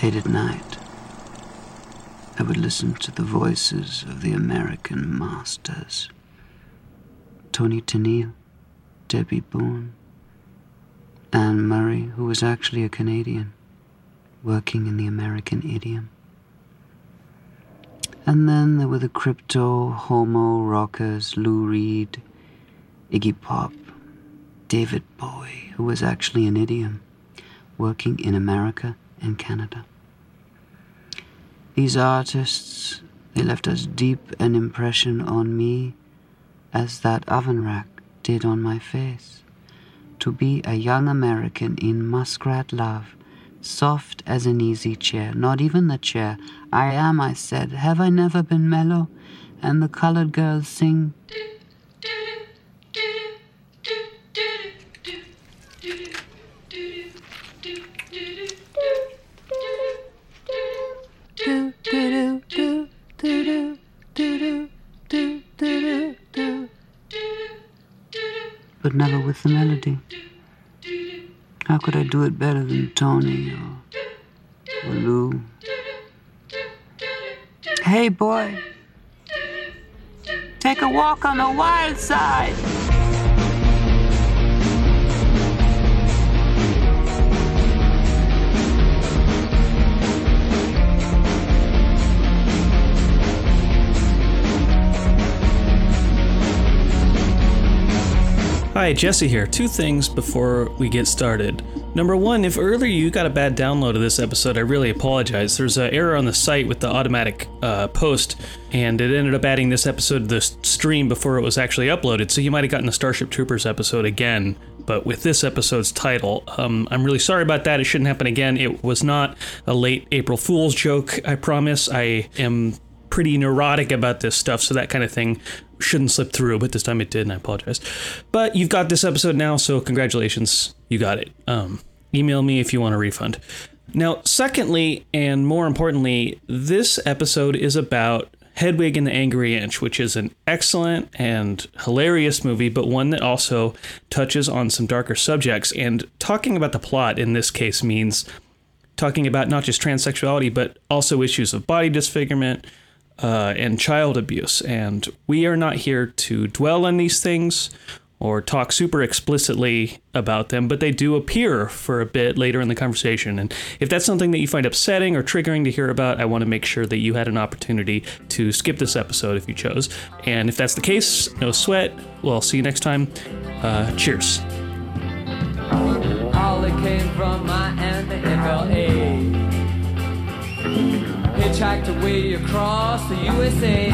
Late at night, I would listen to the voices of the American masters Toni Tennille, Debby Boone, Anne Murray, who was actually a Canadian, working in the American idiom. And then there were the crypto homo rockers Lou Reed, Iggy Pop, David Bowie, who was actually an idiom, working in America and Canada. These artists, they left as deep an impression on me as that oven rack did on my face. To be a young American in muskrat love, soft as an easy chair, not even the chair. I am, I said, have I never been mellow? And the colored girls sing. Never with the melody. How could I do it better than Toni or, or Lou? Hey, boy. Take a walk on the wild side. Hi, Jesse here. Two things before we get started. Number one, if earlier you got a bad download of this episode, I really apologize. There's an error on the site with the automatic uh, post, and it ended up adding this episode to the stream before it was actually uploaded, so you might have gotten a Starship Troopers episode again, but with this episode's title. Um, I'm really sorry about that. It shouldn't happen again. It was not a late April Fool's joke, I promise. I am pretty neurotic about this stuff, so that kind of thing shouldn't slip through, but this time it did, and I apologize. But you've got this episode now, so congratulations, you got it. Um, email me if you want a refund. Now, secondly, and more importantly, this episode is about Hedwig and the Angry Inch, which is an excellent and hilarious movie, but one that also touches on some darker subjects. And talking about the plot in this case means talking about not just transsexuality, but also issues of body disfigurement, uh, and child abuse. And we are not here to dwell on these things or talk super explicitly about them, but they do appear for a bit later in the conversation. And if that's something that you find upsetting or triggering to hear about, I want to make sure that you had an opportunity to skip this episode if you chose. And if that's the case, no sweat. Well, I'll see you next time. Uh, cheers. Holly came from Miami, FLA. Hitchhiked away across the USA.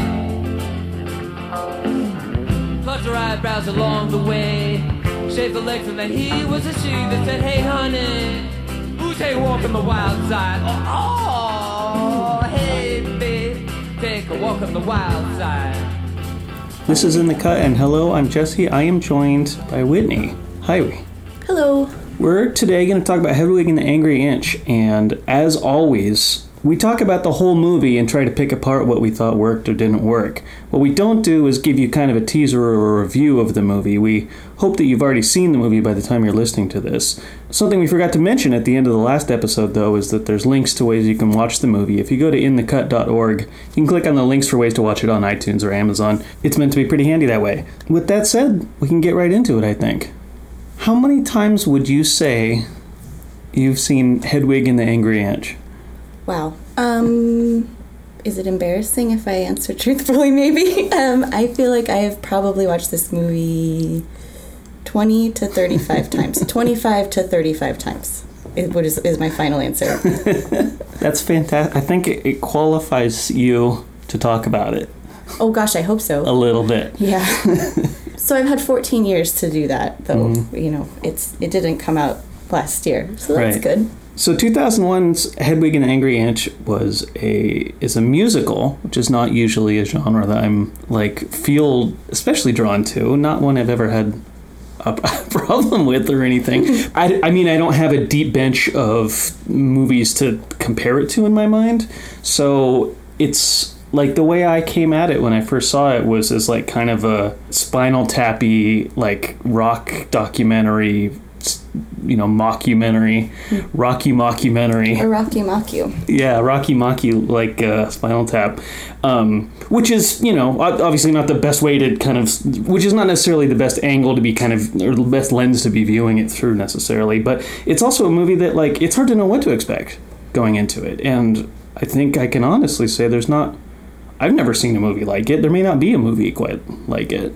Plucked her eyebrows along the way. Shaved the legs and then he was a she that said, Hey honey, who's hey walk on the wild side? Oh, oh hey babe, take a walk on the wild side. This is In the Cut, and hello, I'm Jesse. I am joined by Whitney. Hi. Hello. We're today going to talk about Hedwig and the Angry Inch, and as always, we talk about the whole movie and try to pick apart what we thought worked or didn't work. What we don't do is give you kind of a teaser or a review of the movie. We hope that you've already seen the movie by the time you're listening to this. Something we forgot to mention at the end of the last episode, though, is that there's links to ways you can watch the movie. If you go to inthecut.org, you can click on the links for ways to watch it on iTunes or Amazon. It's meant to be pretty handy that way. With that said, we can get right into it, I think. How many times would you say you've seen Hedwig and the Angry Inch? Wow. Um, is it embarrassing if I answer truthfully? Maybe. Um, I feel like I have probably watched this movie twenty to thirty-five times. Twenty-five to thirty-five times. Is, what is, is my final answer? That's fantastic. I think it, it qualifies you to talk about it Oh gosh, I hope so. a little bit. Yeah. so I've had 14 years to do that, though. You know, it's it didn't come out last year, so that's Right. good. So 2001's Hedwig and the Angry Inch was a is a musical, which is not usually a genre that I'm like feel especially drawn to. Not one I've ever had a problem with or anything. I, I mean, I don't have a deep bench of movies to compare it to in my mind. So it's like the way I came at it when I first saw it was as like kind of a spinal tappy like rock documentary you know mockumentary, Rocky mockumentary. A Rocky Maku. Yeah, Rocky Maki like uh, Spinal Tap, um, which is you know obviously not the best way to kind of, which is not necessarily the best angle to be kind of or the best lens to be viewing it through necessarily, but it's also a movie that like it's hard to know what to expect going into it, and I think I can honestly say there's not. I've never seen a movie like it. There may not be a movie quite like it.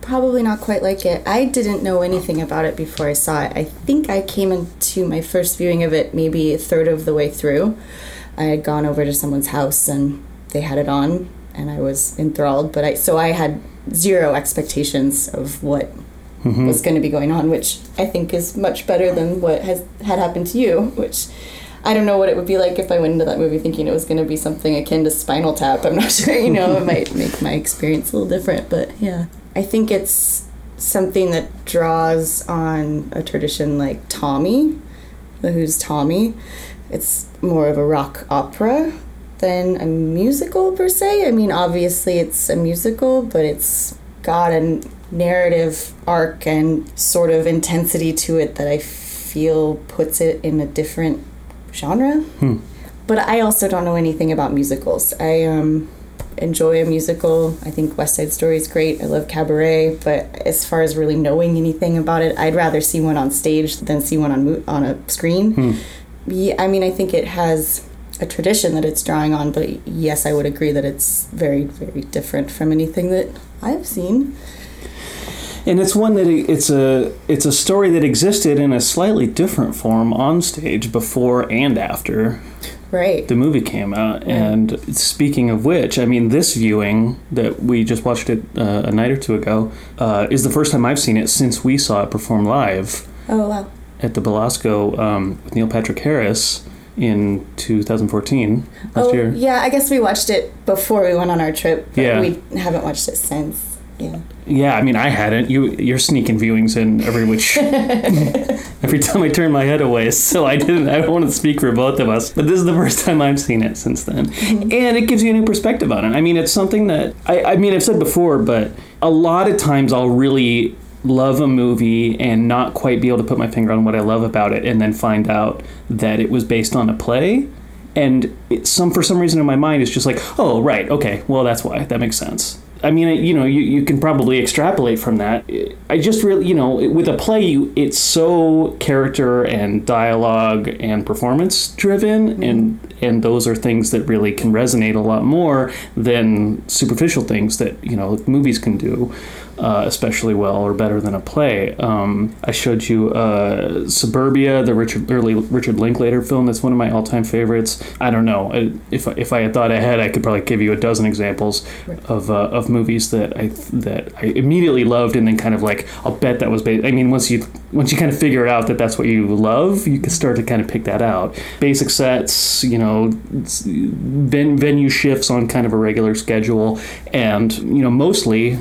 Probably not quite like it. I didn't know anything about it before I saw it. I think I came into my first viewing of it maybe a third of the way through. I had gone over to someone's house and they had it on, and I was enthralled. But I so I had zero expectations of what mm-hmm. was going to be going on, which I think is much better than what has had happened to you. Which I don't know what it would be like if I went into that movie thinking it was going to be something akin to Spinal Tap. I'm not sure. You know, it might make my experience a little different. But yeah, I think it's something that draws on a tradition like Tommy, the Who's Tommy. It's more of a rock opera than a musical per se. I mean, obviously it's a musical, but it's got a narrative arc and sort of intensity to it that I feel puts it in a different genre. But I also don't know anything about musicals. I um, enjoy a musical. I think West Side Story is great. I love Cabaret, but as far as really knowing anything about it, I'd rather see one on stage than see one on mo- on a screen. Hmm. Yeah, I mean, I think it has a tradition that it's drawing on, but yes, I would agree that it's very, very different from anything that I've seen. and it's one that it's a it's a story that existed in a slightly different form on stage before and after Right. the movie came out. And speaking of which, I mean, this viewing that we just watched it uh, a night or two ago uh, is the first time I've seen it since we saw it perform live Oh wow. at the Belasco um, with Neil Patrick Harris in 2014 last oh year. yeah, I guess we watched it before we went on our trip, but Yeah. we haven't watched it since. Yeah. Yeah, I mean, I hadn't. You, you're sneaking viewings in every which, every time I turn my head away. So I didn't. I don't want to speak for both of us, but this is the first time I've seen it since then, mm-hmm. and it gives you a new perspective on it. I mean, it's something that I, I mean, I've said before, but a lot of times I'll really love a movie and not quite be able to put my finger on what I love about it, and then find out that it was based on a play. And it, some for some reason in my mind it's just like, oh right, okay, well that's why that makes sense. I mean, you know, you, you can probably extrapolate from that. I just really, you know, with a play, you, it's so character and dialogue and performance driven, mm-hmm. and and those are things that really can resonate a lot more than superficial things that you know movies can do, uh, especially well or better than a play. Um, I showed you uh, Suburbia, the Richard early Richard Linklater film. That's one of my all-time favorites. I don't know I- if if I had thought ahead, I could probably give you a dozen examples of uh, of movies that I that I immediately loved, and then kind of like I'll bet that was. Ba- I mean, once you once you kind of figure out that that's what you love, you can start to kind of pick that out. Basic sets, you know, ven- venue shifts on kind of a regular schedule, and you know, mostly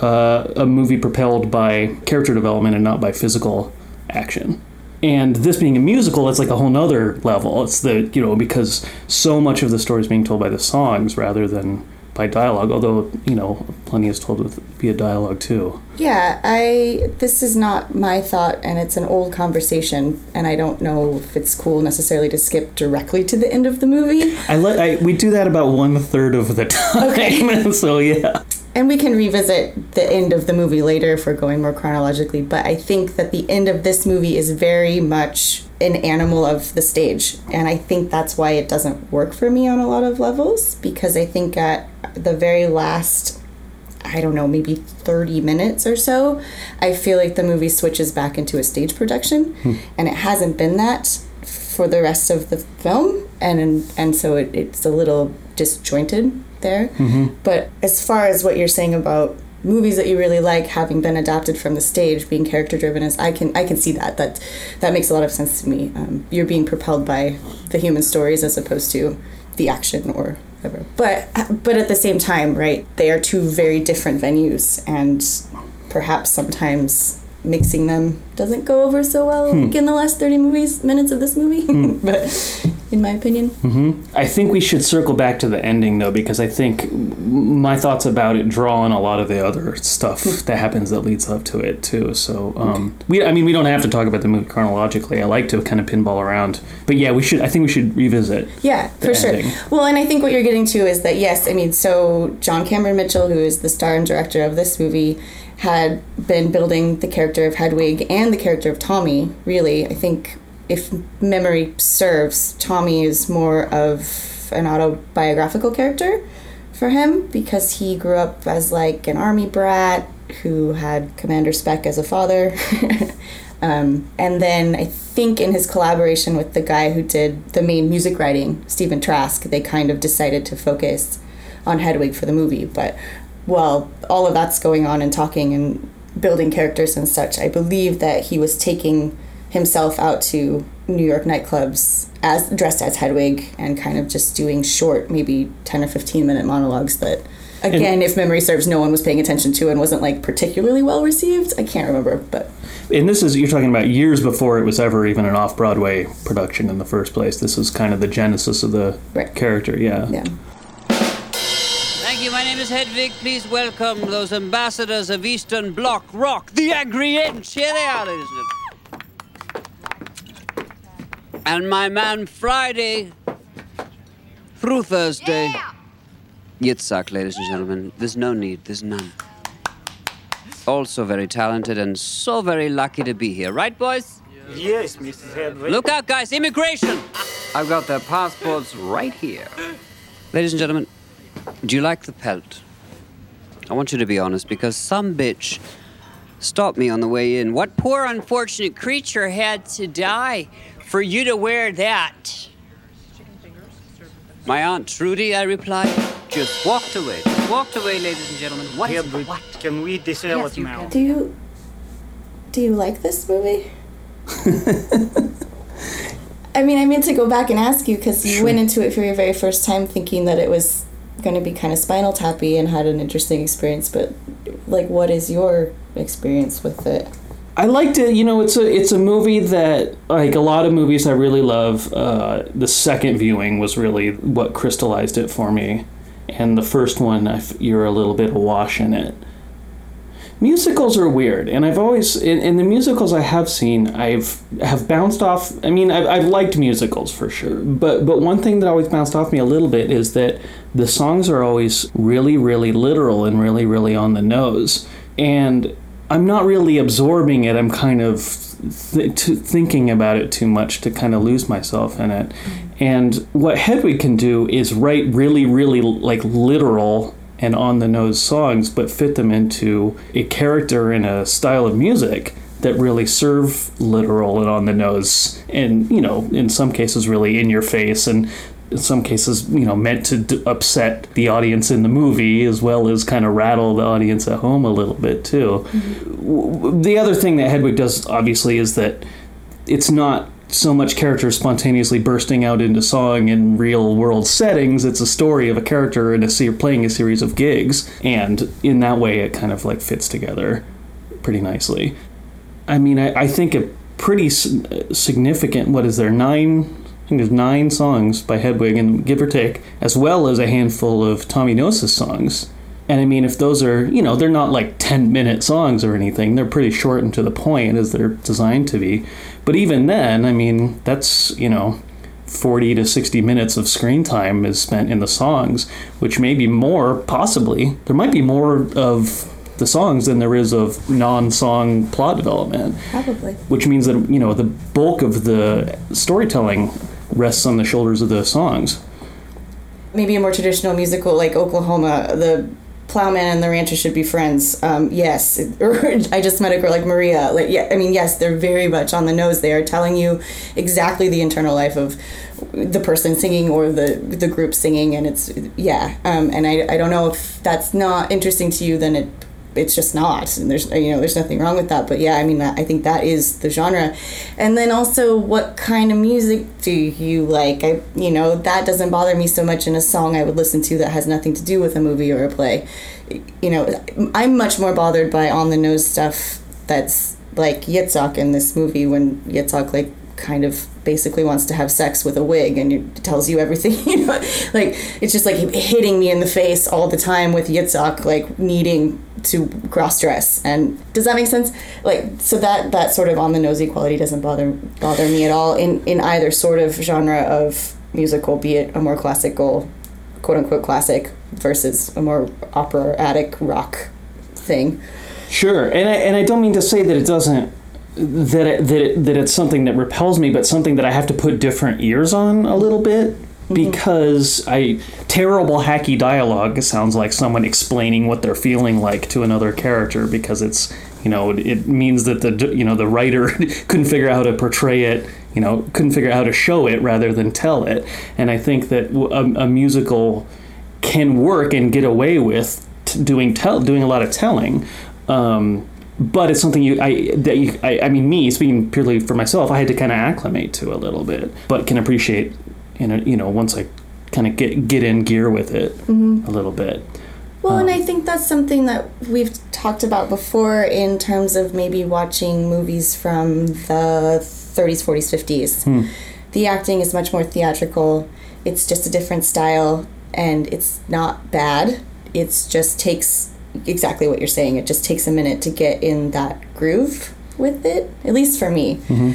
uh, a movie propelled by character development and not by physical action. And this being a musical, it's like a whole nother level. It's the you know because so much of the story is being told by the songs rather than by dialogue. Although you know plenty is told with via dialogue too. Yeah, I this is not my thought and it's an old conversation and I don't know if it's cool necessarily to skip directly to the end of the movie. I let I, we do that about one third of the time. Okay. so yeah. And we can revisit the end of the movie later if we're going more chronologically, but I think that the end of this movie is very much an animal of the stage. And I think that's why it doesn't work for me on a lot of levels because I think at the very last I don't know, maybe 30 minutes or so, I feel like the movie switches back into a stage production. Hmm. And it hasn't been that for the rest of the film. And and so it, it's a little disjointed there. But as far as what you're saying about movies that you really like having been adapted from the stage being character driven is I can I can see that. That that makes a lot of sense to me. Um, you're being propelled by the human stories as opposed to the action or whatever. But but at the same time right they are two very different venues. And perhaps sometimes mixing them doesn't go over so well hmm. like in the last 30 movies minutes of this movie hmm. but in my opinion. Mm-hmm. I think we should circle back to the ending though, because I think my thoughts about it draw on a lot of the other stuff hmm. that happens that leads up to it too. So um, we, I mean, we don't have to talk about the movie chronologically. I like to kind of pinball around, but yeah, we should. I think we should revisit. Yeah, for sure. Well, and I think what you're getting to is that yes, I mean, so John Cameron Mitchell, who is the star and director of this movie, had been building the character of Hedwig and the character of Tommy. Really, I think if memory serves, Tommy is more of an autobiographical character for him because he grew up as like an army brat who had Commander Speck as a father. um, and then I think in his collaboration with the guy who did the main music writing, Stephen Trask, they kind of decided to focus on Hedwig for the movie. But while all of that's going on and talking and building characters and such, I believe that he was taking himself out to New York nightclubs as dressed as Hedwig and kind of just doing short, maybe 10 or 15 minute monologues that again if memory serves no one was paying attention to and wasn't like particularly well received. I can't remember, but And this is you're talking about years before it was ever even an off Broadway production in the first place. This is kind of the genesis of the Right. character. Yeah. yeah. Thank you. My name is Hedwig. Please welcome those ambassadors of Eastern Bloc Rock, the Angry Inch. Here they are, ladies and gentlemen. And my man Friday through Thursday. Yitzhak, ladies and gentlemen. There's no need, there's none. Also very talented and so very lucky to be here, right, boys? Yes, Mrs. Hedwig. Look out, guys, immigration! I've got their passports right here. Ladies and gentlemen, do you like the pelt? I want you to be honest because some bitch stopped me on the way in. What poor unfortunate creature had to die for you to wear that? My Aunt Trudy, I replied, just walked away. Just walked away, ladies and gentlemen. What is Hedwig, what? can we disable Yes, it now? Do you do you like this movie? I mean, I meant to go back and ask you because you went into it for your very first time thinking that it was going to be kind of spinal tappy and had an interesting experience. But like, what is your experience with it? I liked it. You know, it's a it's a movie that like a lot of movies I really love. Uh, the second viewing was really what crystallized it for me, and the first one I f- you're a little bit awash in it. Musicals are weird, and I've always in, in the musicals I have seen, I've have bounced off. I mean, I've, I've liked musicals for sure, but but one thing that always bounced off me a little bit is that the songs are always really really literal and really really on the nose, and I'm not really absorbing it. I'm kind of th- thinking about it too much to kind of lose myself in it. And what Hedwig can do is write really, really like literal and on the nose songs, but fit them into a character and a style of music that really serve literal and on the nose, and you know, in some cases, really in your face, and in some cases, you know, meant to d- upset the audience in the movie as well as kind of rattle the audience at home a little bit too. Mm-hmm. W- The other thing that Hedwig does, obviously, is that it's not so much character spontaneously bursting out into song in real world settings. It's a story of a character in a se- playing a series of gigs, and in that way, it kind of like fits together pretty nicely. I mean, I, I think a pretty significant. What is there? Nine. I think there's nine songs by Hedwig, and give or take, as well as a handful of Tommy Gnosis songs. And I mean, if those are, you know, they're not like 10 minute songs or anything, they're pretty short and to the point as they're designed to be. But even then, I mean, that's, you know, 40 to 60 minutes of screen time is spent in the songs, which may be more, possibly. There might be more of the songs than there is of non song plot development Probably. which means that you know the bulk of the storytelling rests on the shoulders of the songs. maybe a more traditional musical like Oklahoma, the plowman and the rancher should be friends. Um, yes, I just met a girl like Maria. Like, yeah, I mean, yes, they're very much on the nose. They are telling you exactly the internal life of the person singing or the the group singing, and it's yeah. Um, and I, I don't know if that's not interesting to you, then it it's just not. And there's you know there's nothing wrong with that. But yeah i mean i think that is the genre. And then also what kind of music do you like? I you know that doesn't bother me so much in a song i would listen to that has nothing to do with a movie or a play. You know i'm much more bothered by on the nose stuff that's like yitzhak in this movie when yitzhak like kind of basically wants to have sex with a wig and it tells you everything you know? Like it's just like hitting me in the face all the time with Yitzhak like needing to cross dress. And does that make sense? Like so that that sort of on the nose quality doesn't bother bother me at all in in either sort of genre of musical be it a more classical quote unquote classic versus a more operatic rock thing. Sure, and I and I don't mean to say that it doesn't that it, that it, that it's something that repels me, but something that I have to put different ears on a little bit because I terrible hacky dialogue sounds like someone explaining what they're feeling like to another character because it's you know it means that the you know the writer couldn't figure out how to portray it you know couldn't figure out how to show it rather than tell it. And I think that a, a musical can work and get away with t- doing tell doing a lot of telling um, but it's something you I that you I, I mean me speaking purely for myself I had to kind of acclimate to a little bit but can appreciate in a, you know once I kind of get get in gear with it mm-hmm. a little bit Well, and I um, think that's something that we've talked about before in terms of maybe watching movies from the 30s, 40s, 50s. The acting is much more theatrical. It's just a different style and it's not bad. It's just takes exactly what you're saying. It just takes a minute to get in that groove with it, at least for me. Mm-hmm.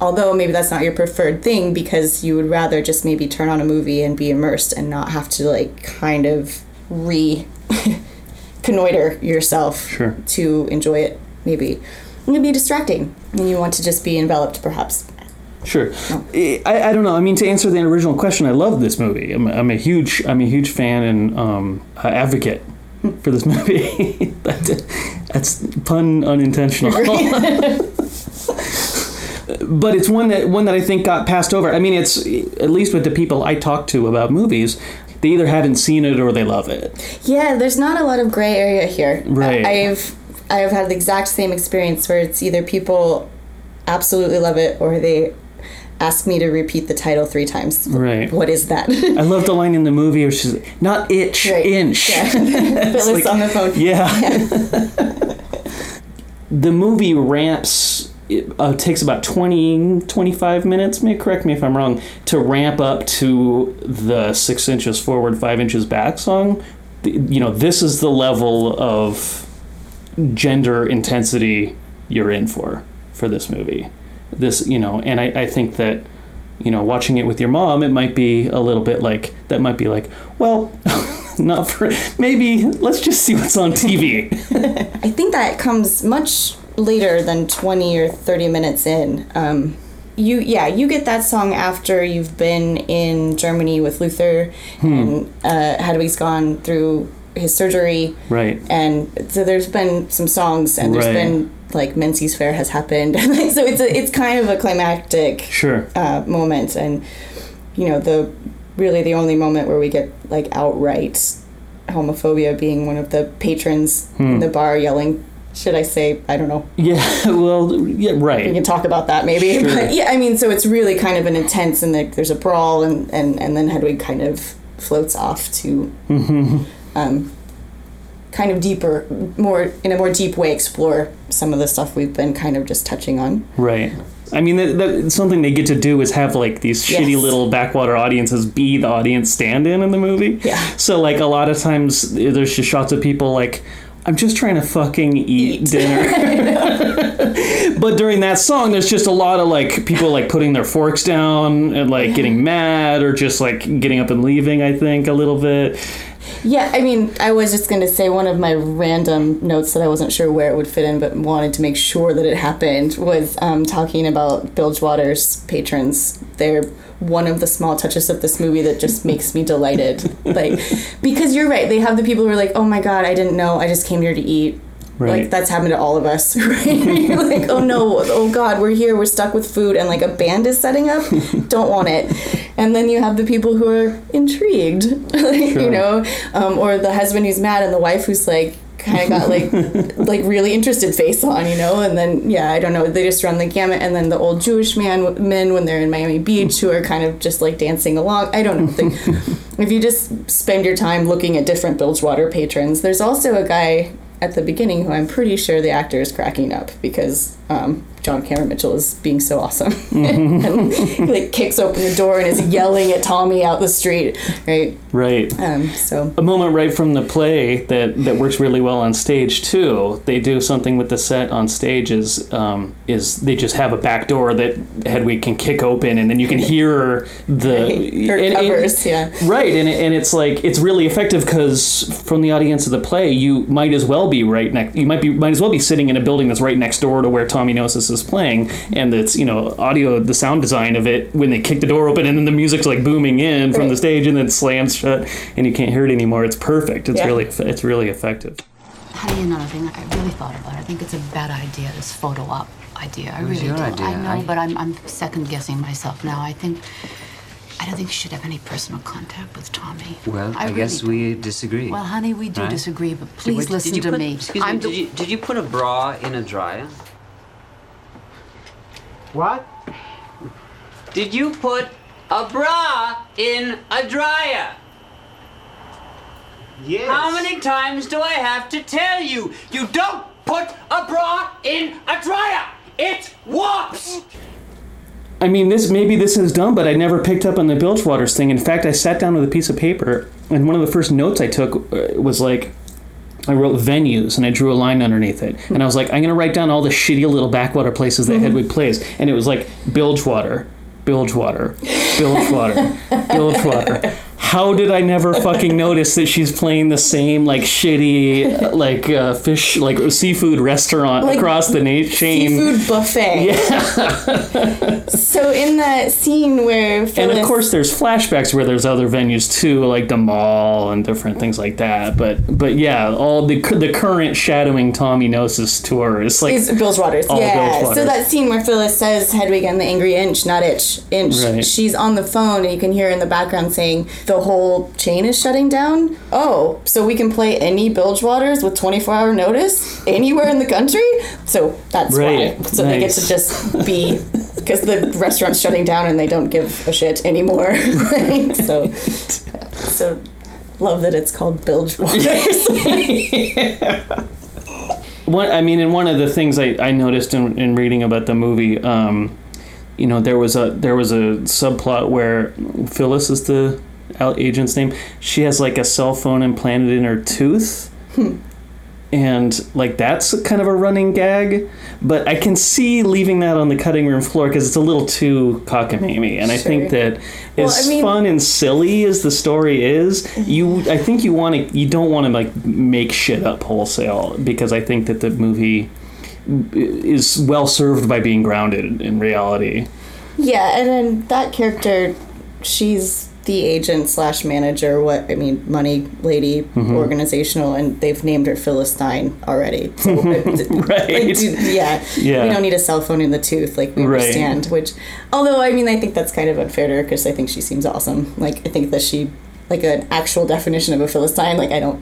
Although maybe that's not your preferred thing because you would rather just maybe turn on a movie and be immersed and not have to like kind of re connoiter yourself Sure. to enjoy it maybe it would be distracting and you want to just be enveloped perhaps Sure. I, I don't know. I mean, to answer the original question, I love this movie. I'm, I'm a huge I'm a huge fan and um, uh, advocate for this movie. That- That's pun unintentional. but it's one that one that I think got passed over. I mean, it's at least with the people I talk to about movies, they either haven't seen it or they love it. yeah there's not a lot of gray area here Right. I- i've i've had the exact same experience where it's either people absolutely love it or they ask me to repeat the title three times Right. what is that I love the line in the movie where she's like, not itch, Right. inch. yeah. Phyllis like- on the phone Yeah. the movie ramps, it uh, takes about 20, 25 minutes, may correct me if I'm wrong, to ramp up to the six inches forward, five inches back song. You know, this is the level of gender intensity you're in for, for this movie. This, you know, and I, I think that, you know, watching it with your mom, it might be a little bit like, that might be like, well, not for, maybe let's just see what's on TV. I think that comes much later than 20 or 30 minutes in. Um, you yeah, you get that song after you've been in Germany with Luther and uh, Hedwig's gone through his surgery. Right. And so there's been some songs and there's Right. been like Menzies Fair has happened. so it's a, it's kind of a climactic Sure. uh, moment and you know the really the only moment where we get like outright homophobia being one of the patrons in the bar yelling should i say i don't know Yeah. Well. Yeah. Right. We can talk about that maybe Sure. but yeah i mean so it's really kind of an intense and like there's a brawl and and and then hedwig kind of floats off to um kind of deeper more in a more deep way explore some of the stuff we've been kind of just touching on Right. I mean, that, that something they get to do is have like these shitty little backwater audiences be the audience stand-in in the movie. Yeah. So like a lot of times there's just shots of people like. I'm just trying to fucking eat, Eat. dinner. but during that song, there's just a lot of like people like putting their forks down and like getting mad or just like getting up and leaving. I think a little bit. Yeah, I mean, I was just going to say one of my random notes that I wasn't sure where it would fit in, but wanted to make sure that it happened was um, talking about Bilgewater's patrons. They're one of the small touches of this movie that just makes me delighted. Like, because you're right, they have the people who are like, oh my god, I didn't know, I just came here to eat. Right. Like that's happened to all of us, right? You're like, oh no, oh god, we're here, we're stuck with food, and like a band is setting up, don't want it. And then you have the people who are intrigued, like, Sure. you know, um, or the husband who's mad and the wife who's like kind of got like like really interested face on, you know. And then yeah, I don't know, they just run the gamut. And then the old Jewish man men when they're in Miami Beach who are kind of just like dancing along. I don't know. Think, if you just spend your time looking at different Bilgewater patrons, there's also a guy at the beginning who I'm pretty sure the actor is cracking up because um, John Cameron Mitchell is being so awesome. Mm-hmm. and he, like kicks open the door and is yelling at Tommy out the street, right? Right. Um, so a moment right from the play that, that works really well on stage too. They do something with the set on stage is um, is they just have a back door that Hedwig can kick open and then you can hear the her and- and- yeah. right and, it- and it's like it's really effective because from the audience of the play you might as well be right next you might be might as well be sitting in a building that's right next door to where Tommy Gnosis is playing and it's you know audio the sound design of it when they kick the door open and then the music's like booming in from the stage and then slams shut and you can't hear it anymore it's perfect it's Yeah. really it's really effective Honey, another thing I really thought about. I think it's a bad idea, this photo op idea. I really your do. idea. I know, I- but I'm, I'm second guessing myself now. I think I don't think she should have any personal contact with Tommy. Well, I, really guess don't. we disagree. Well, honey, we do Right? disagree, but Did- please wait, did listen you to put- me. Excuse I'm me, the- did you, did you put a bra in a dryer? What? Did you put a bra in a dryer? Yes. How many times do I have to tell you? You don't put a bra in a dryer! It warps! I mean, this maybe this is dumb, but I never picked up on the Bilgewater's thing. In fact, I sat down with a piece of paper, and one of the first notes I took uh, was like, I wrote venues, and I drew a line underneath it, and I was like, I'm gonna write down all the shitty little backwater places that Hedwig mm-hmm. plays, and it was like Bilgewater, Bilgewater, Bilgewater, Bilgewater. How did I never fucking notice that she's playing the same like shitty like uh, fish like seafood restaurant Like across the na- chain? seafood buffet. Yeah. so in that scene where Phyllis, And of course, there's flashbacks where there's other venues too, like the mall and different things like that. But but yeah, all the the current shadowing Tommy Gnosis tour is like is Bilgewater's. Yeah. Bill's So that scene where Phyllis says Hedwig and the angry inch, not itch, inch. Right. She's on the phone and you can hear in the background saying the whole chain is shutting down. Oh, so we can play any Bilge Waters with 24 hour notice anywhere in the country? So that's Right. why. So they get to just be because the restaurant's shutting down and they don't give a shit anymore. right? So so love that it's called Bilge Waters. one. I mean, and one of the things I, I noticed in, in reading about the movie, um, you know, there was a there was a subplot where Phyllis is the out- agent's name. She has like a cell phone implanted in her tooth. Hmm. and like that's kind of a running gag. But i can see leaving that on the cutting room floor because it's a little too cockamamie. And i think that Well, as I mean- fun and silly as the story is mm-hmm. you i think you want to you don't want to like make shit up wholesale because i think that the movie is well served by being grounded in reality. Yeah, and then that character, she's the agent slash manager. What I mean, money lady, Mm-hmm. organizational, and they've named her Phyllis Stein already. So, Right. like, yeah, Yeah. We don't need a cell phone in the tooth, like we Right. understand. Which, although I mean, I think that's kind of unfair to her because I think she seems awesome. Like I think that she, like an actual definition of a Philistine. Like I don't.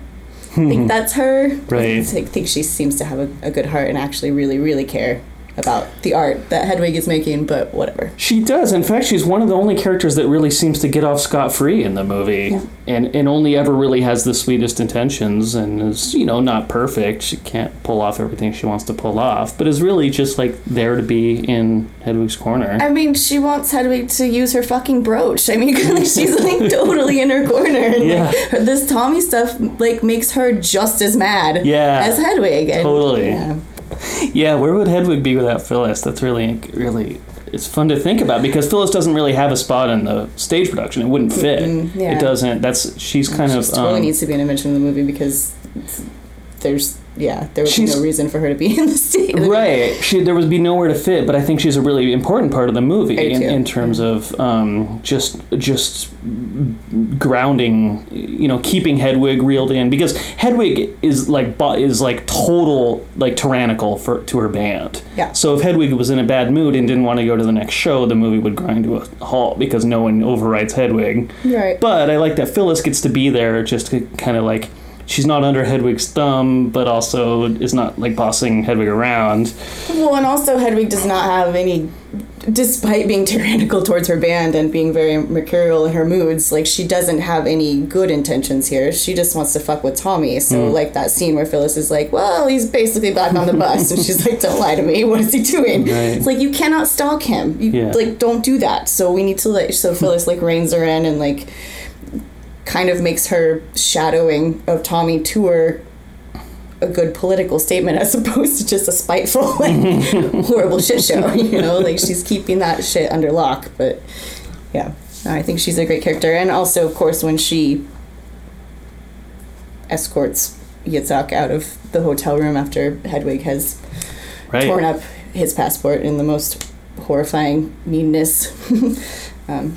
think that's her. Right. I think think she seems to have a, a good heart and actually really, really care about the art that Hedwig is making, but whatever. She does. In fact, she's one of the only characters that really seems to get off scot free in the movie, and and only ever really has the sweetest intentions, and is you know not perfect. She can't pull off everything she wants to pull off, but is really just like there to be in Hedwig's corner. I mean, she wants Hedwig to use her fucking brooch. I mean, she's like totally in her corner. And Yeah. like, her- this Tommy stuff like makes her just as mad Yeah. as Hedwig. And, Totally. Yeah. Yeah, where would Hedwig be without Phyllis? That's really really. It's fun to think about because Phyllis doesn't really have a spot in the stage production. It wouldn't fit. yeah. It doesn't. That's she's kind She of totally um, needs to be an image in the movie because there's yeah there would be no reason for her to be in the stage. Right. She there would be nowhere to fit, but I think she's a really important part of the movie in, in terms of um, just just grounding, you know, keeping Hedwig reeled in because Hedwig is like is like total like tyrannical for to her band. Yeah. So if Hedwig was in a bad mood and didn't want to go to the next show, the movie would grind to a halt because no one overrides Hedwig. Right. But I like that Phyllis gets to be there just to kind of like she's not under Hedwig's thumb, but also is not like bossing Hedwig around. Well, and also Hedwig does not have any, despite being tyrannical towards her band and being very mercurial in her moods, like she doesn't have any good intentions here. She just wants to fuck with Tommy. So, Hmm. like that scene where Phyllis is like, "Well, he's basically back on the bus," and she's like, "Don't lie to me. What is he doing?" Right. It's like you cannot stalk him. You Yeah. like don't do that. So we need to like. So Phyllis like reins her in and like kind of makes her shadowing of Tommy to her a good political statement as opposed to just a spiteful like horrible shit show you know? Like she's keeping that shit under lock but yeah. I think she's a great character. And also of course when she escorts yitzhak out of the hotel room after hedwig has Right. torn up his passport in the most horrifying meanness um,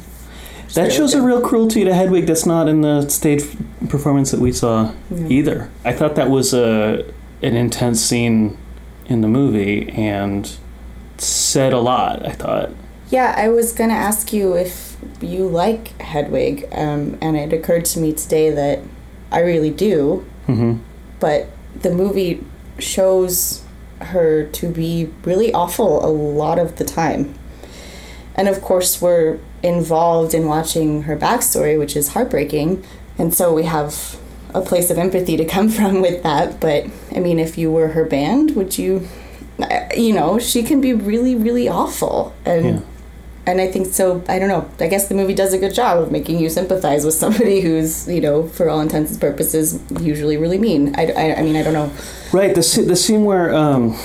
That shows a real cruelty to Hedwig that's not in the stage performance that we saw Yeah. either. I thought that was a an intense scene in the movie and said a lot. I thought. Yeah, I was gonna ask you if you like Hedwig, um, and it occurred to me today that I really do. hmm But the movie shows her to be really awful a lot of the time, and of course we're involved in watching her backstory, which is heartbreaking, and so we have a place of empathy to come from with that. But I mean, if you were her band, would you? You know, she can be really, really awful, and Yeah. and I think so. I don't know. I guess the movie does a good job of making you sympathize with somebody who's, you know, for all intents and purposes, usually really mean. I, I, I mean, I don't know. Right. The the scene where um,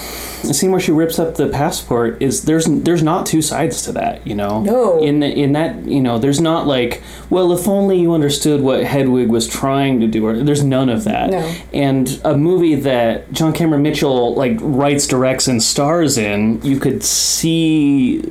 the scene where she rips up the passport is there's there's not two sides to that. You know. No. In in that you know there's not like well if only you understood what Hedwig was trying to do or there's none of that. No. And a movie that John Cameron Mitchell like writes, directs, and stars in, you could see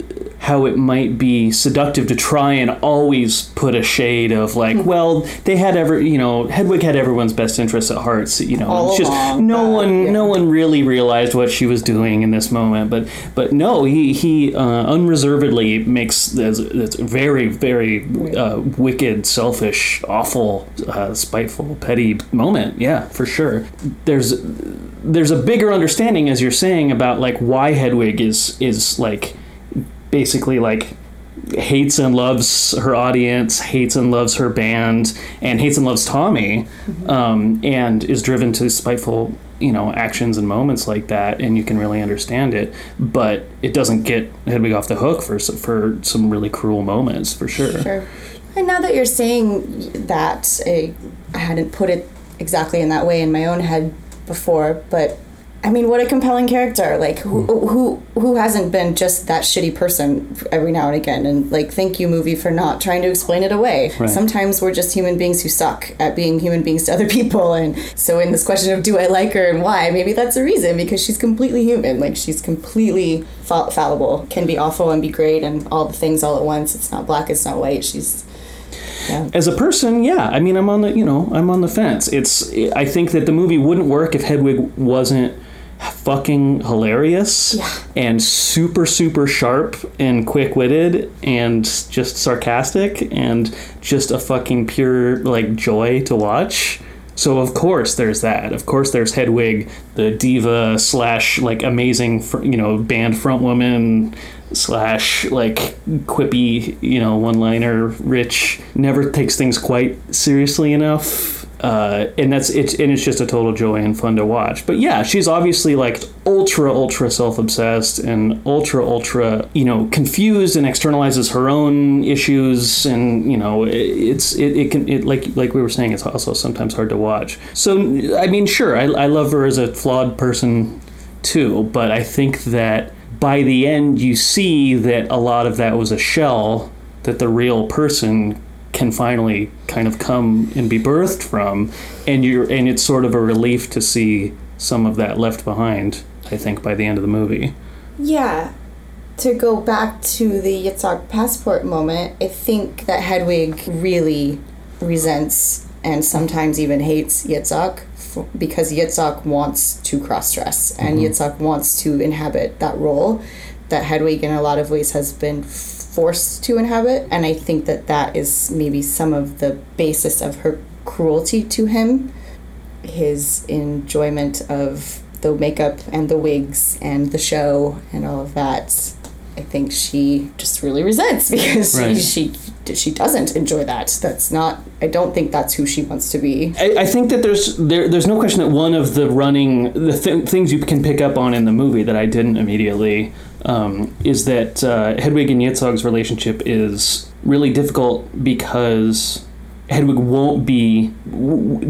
how it might be seductive to try and always put a shade of like, Hmm. well, they had ever, you know, Hedwig had everyone's best interests at heart. So, you know, All it's just along, no one, yeah. no one really realized what she was doing in this moment. But, but no, he he uh, unreservedly makes this, this very, very uh, wicked, selfish, awful, uh, spiteful, petty moment. Yeah, for sure. There's there's a bigger understanding, as you're saying, about like why Hedwig is is like basically like hates and loves her audience, hates and loves her band, and hates and loves Tommy, um, and is driven to spiteful, you know, actions and moments like that, and you can really understand it. But it doesn't get Hedwig off the hook for for some really cruel moments, for sure. Sure. And now that you're saying that, I, I hadn't put it exactly in that way in my own head before, but I mean, what a compelling character! Like, who hmm. who who hasn't been just that shitty person every now and again? And like, thank you, movie, for not trying to explain it away. Right. Sometimes we're just human beings who suck at being human beings to other people, and so in this question of do I like her and why, maybe that's a reason because she's completely human. Like, she's completely fa- fallible, can be awful and be great, and all the things all at once. It's not black, it's not white. She's yeah. As a person, yeah, I mean, I'm on the you know I'm on the fence. It's I think that the movie wouldn't work if Hedwig wasn't fucking hilarious Yeah. and super super sharp and quick witted and just sarcastic and just a fucking pure like joy to watch. So of course there's that. Of course there's Hedwig, the diva slash like amazing fr- you know band front woman slash like quippy you know one liner rich never takes things quite seriously enough uh, and that's it's and it's just a total joy and fun to watch. But yeah she's obviously like ultra ultra self-obsessed and ultra ultra you know confused and externalizes her own issues and you know it, it's it, it can it like like we were saying it's also sometimes hard to watch. So i mean sure i, I love her as a flawed person too but i think that by the end you see that a lot of that was a shell that the real person can finally kind of come and be birthed from and you're and it's sort of a relief to see some of that left behind i think by the end of the movie Yeah. To go back to the Yitzhak passport moment, I think that Hedwig really resents and sometimes even hates Yitzhak f- because Yitzhak wants to cross dress and mm-hmm. Yitzhak wants to inhabit that role that Hedwig, in a lot of ways, has been forced to inhabit. And I think that that is maybe some of the basis of her cruelty to him his enjoyment of the makeup and the wigs and the show and all of that. I think she just really resents because Right. she, she she doesn't enjoy that. That's not. I don't think that's who she wants to be. I, I think that there's there, there's no question that one of the running the th- things you can pick up on in the movie that I didn't immediately um, is that uh, Hedwig and Yitzhak's relationship is really difficult because Hedwig won't be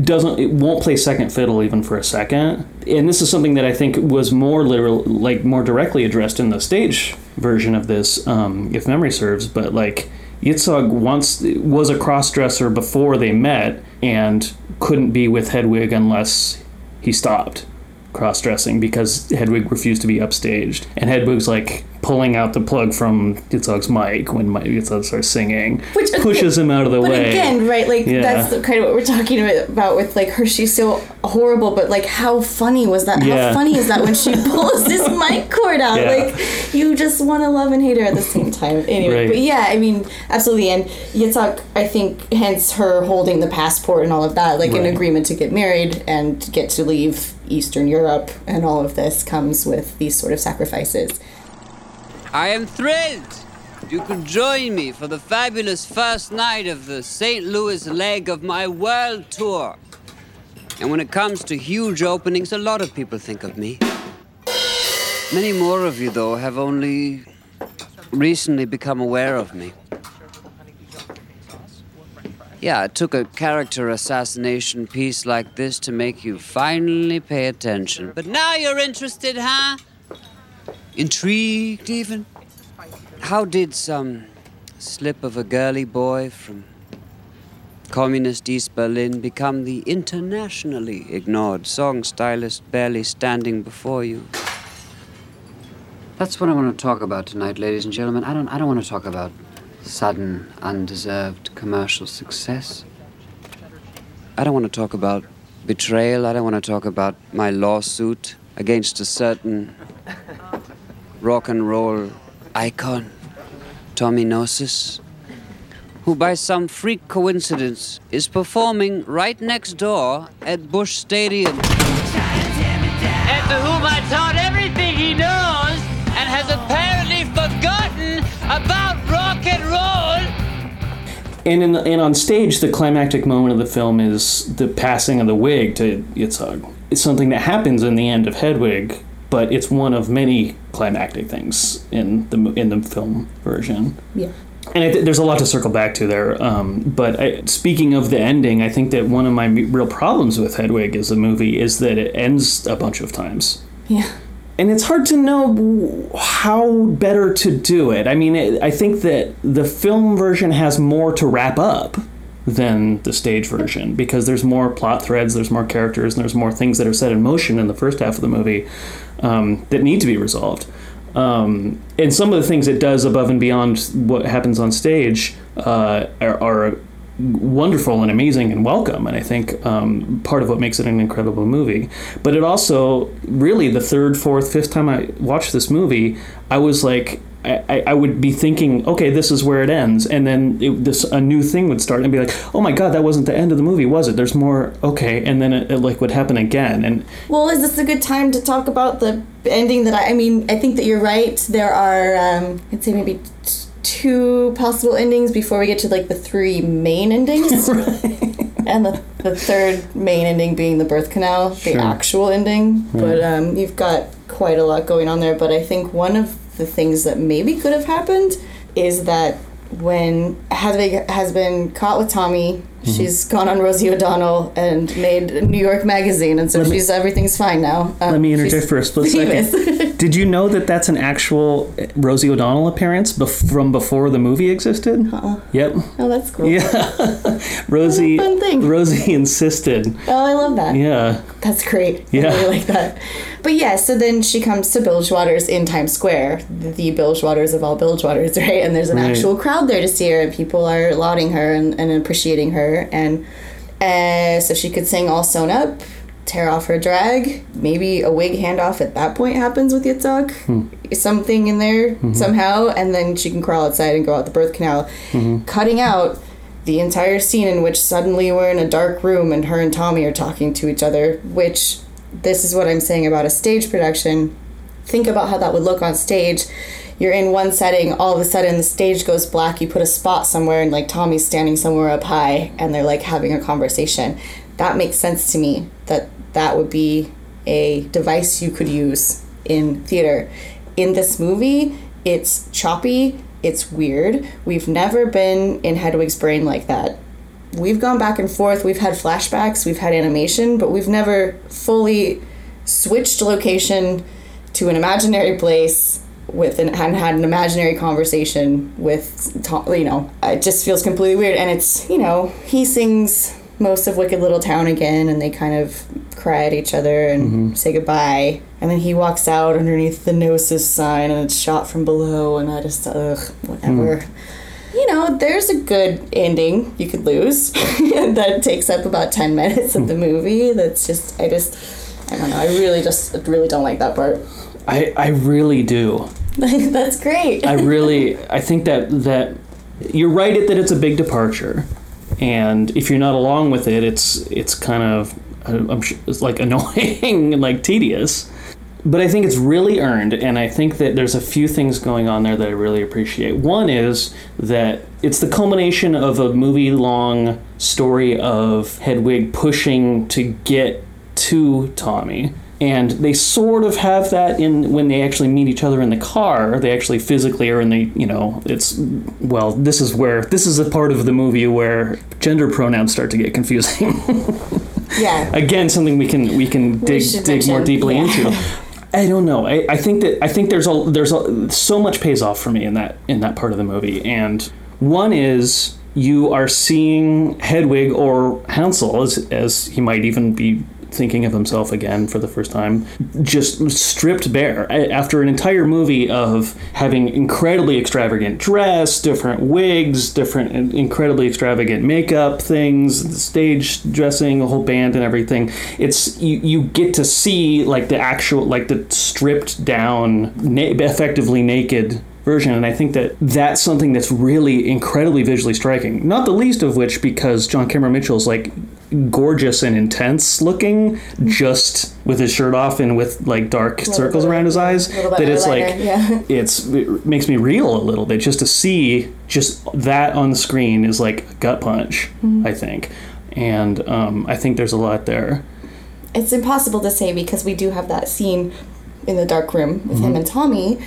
doesn't it won't play second fiddle even for a second, and this is something that I think was more literal like more directly addressed in the stage version of this, um, if memory serves. But like Yitzhak once was a cross dresser before they met and couldn't be with Hedwig unless he stopped cross dressing because Hedwig refused to be upstaged, and Hedwig's like pulling out the plug from Yitzhak's mic when Yitzhak starts singing, Which pushes him out of the But way. again, right? Like Yeah. that's kind of what we're talking about, with like her. She's so horrible, but like how funny was that? Yeah. How funny is that when she pulls this mic cord out? Yeah. Like you just want to love and hate her at the same time. Anyway, Right. but yeah, I mean, absolutely. And Yitzhak, I think, hence her holding the passport and all of that, like an agreement to get married and get to leave Eastern Europe, and all of this comes with these sort of sacrifices. I am thrilled you could join me for the fabulous first night of the St. Louis leg of my world tour. And when it comes to huge openings, a lot of people think of me. Many more of you, though, have only recently become aware of me. Yeah, it took a character assassination piece like this to make you finally pay attention. But now you're interested, huh? Intrigued, even? How did some slip of a girly boy from communist East Berlin become the internationally ignored song stylist barely standing before you? That's what I want to talk about tonight, ladies and gentlemen. I don't, I don't want to talk about sudden, undeserved commercial success. I don't want to talk about betrayal. I don't want to talk about my lawsuit against a certain rock and roll icon, Tommy Gnosis, who by some freak coincidence is performing right next door at Busch Stadium. And to whom I taught everything he knows rock and roll. And in and on stage, the climactic moment of the film is the passing of the wig to Yitzhak. It's something that happens in the end of Hedwig, but it's one of many climactic things in the in the film version. Yeah. And I th- there's a lot to circle back to there. Um, but I, speaking of the ending, I think that one of my real problems with Hedwig as a movie is that it ends a bunch of times Yeah. And it's hard to know how better to do it. I mean, it, I think that the film version has more to wrap up than the stage version because there's more plot threads, there's more characters, and there's more things that are set in motion in the first half of the movie um, that need to be resolved. Um, and some of the things it does above and beyond what happens on stage uh, are, are wonderful and amazing and welcome and i think um, part of what makes it an incredible movie but it also really the third fourth fifth time i watched this movie i was like I, I would be thinking, okay, this is where it ends, and then it, this a new thing would start, and be like, oh my god, that wasn't the end of the movie, was it? There's more, okay, and then it, it like would happen again, and Well, is this a good time to talk about the ending that I, I mean, I think that you're right. There are, um, I'd say maybe two possible endings before we get to like the three main endings. And the, the third main ending being the birth canal, the actual ending. But um, you've got quite a lot going on there. But I think one of the things that maybe could have happened is that when Hedwig has been caught with Tommy, Mm-hmm. she's gone on Rosie O'Donnell and made New York Magazine, and so Let me- she's everything's fine now. Um, Let me interject for a split second. Did you know that that's an actual Rosie O'Donnell appearance bef- from before the movie existed? Uh-uh. Yep. oh, that's cool. Yeah. Rosie. Fun thing. Rosie insisted. Oh, I love that. Yeah. That's great. Yeah. I really like that. But yeah, so then she comes to Bilgewater's in Times Square, the Bilgewaters of all Bilgewaters, right? And there's an Right. actual crowd there to see her, and people are lauding her and, and appreciating her. And uh, so she could sing all sewn up, tear off her drag. Maybe a wig handoff at that point happens with Yitzhak. Hmm. Something in there Mm-hmm. somehow. And then she can crawl outside and go out the birth canal, cutting out the entire scene in which suddenly we're in a dark room and her and Tommy are talking to each other, which this is what I'm saying about a stage production. Think about how that would look on stage. You're in one setting, all of a sudden the stage goes black, you put a spot somewhere, and like Tommy's standing somewhere up high, and they're like having a conversation. That makes sense to me that that would be a device you could use in theater. In this movie, it's choppy, it's weird. We've never been in Hedwig's brain like that. We've gone back and forth, we've had flashbacks, we've had animation, but we've never fully switched location to an imaginary place with an and had an imaginary conversation with Tom, you know it just feels completely weird. And it's you know he sings most of wicked little town again and they kind of cry at each other and mm-hmm. say goodbye. And then he walks out underneath the gnosis sign and it's shot from below and i just ugh whatever. Mm-hmm. You know there's a good ending you could lose that takes up about 10 minutes of the hmm. movie. That's just i just i don't know. I really just really don't like that part I, I really do. that's great I really I think that that you're right that it's a big departure, and if you're not along with it, it's it's kind of uh, I'm sure it's like annoying and like tedious. But I think it's really earned, and I think that there's a few things going on there that I really appreciate. One is that it's the culmination of a movie long story of Hedwig pushing to get to Tommy. And they sort of have that in when they actually meet each other in the car. They actually physically are in the, you know, it's, well, this is where, this is a part of the movie where gender pronouns start to get confusing. yeah again something we can we can dig should dig more deeply yeah. into I don't know. I, I think that I think there's a there's a so much pays off for me in that in that part of the movie, and one is you are seeing Hedwig or Hansel as as he might even be thinking of himself again for the first time, just stripped bare after an entire movie of having incredibly extravagant dress, different wigs, different incredibly extravagant makeup things, stage dressing, a whole band and everything. It's you, you get to see like the actual like the stripped down, na- effectively naked version and i think that that's something that's really incredibly visually striking not the least of which because john cameron mitchell's like gorgeous and intense looking just with his shirt off and with like dark circles bit- around his eyes that it's like yeah. it's it makes me reel a little bit just to see just that on the screen is like a gut punch Mm-hmm. i think and um, i think there's a lot there it's impossible to say because we do have that scene in the dark room with him and Tommy,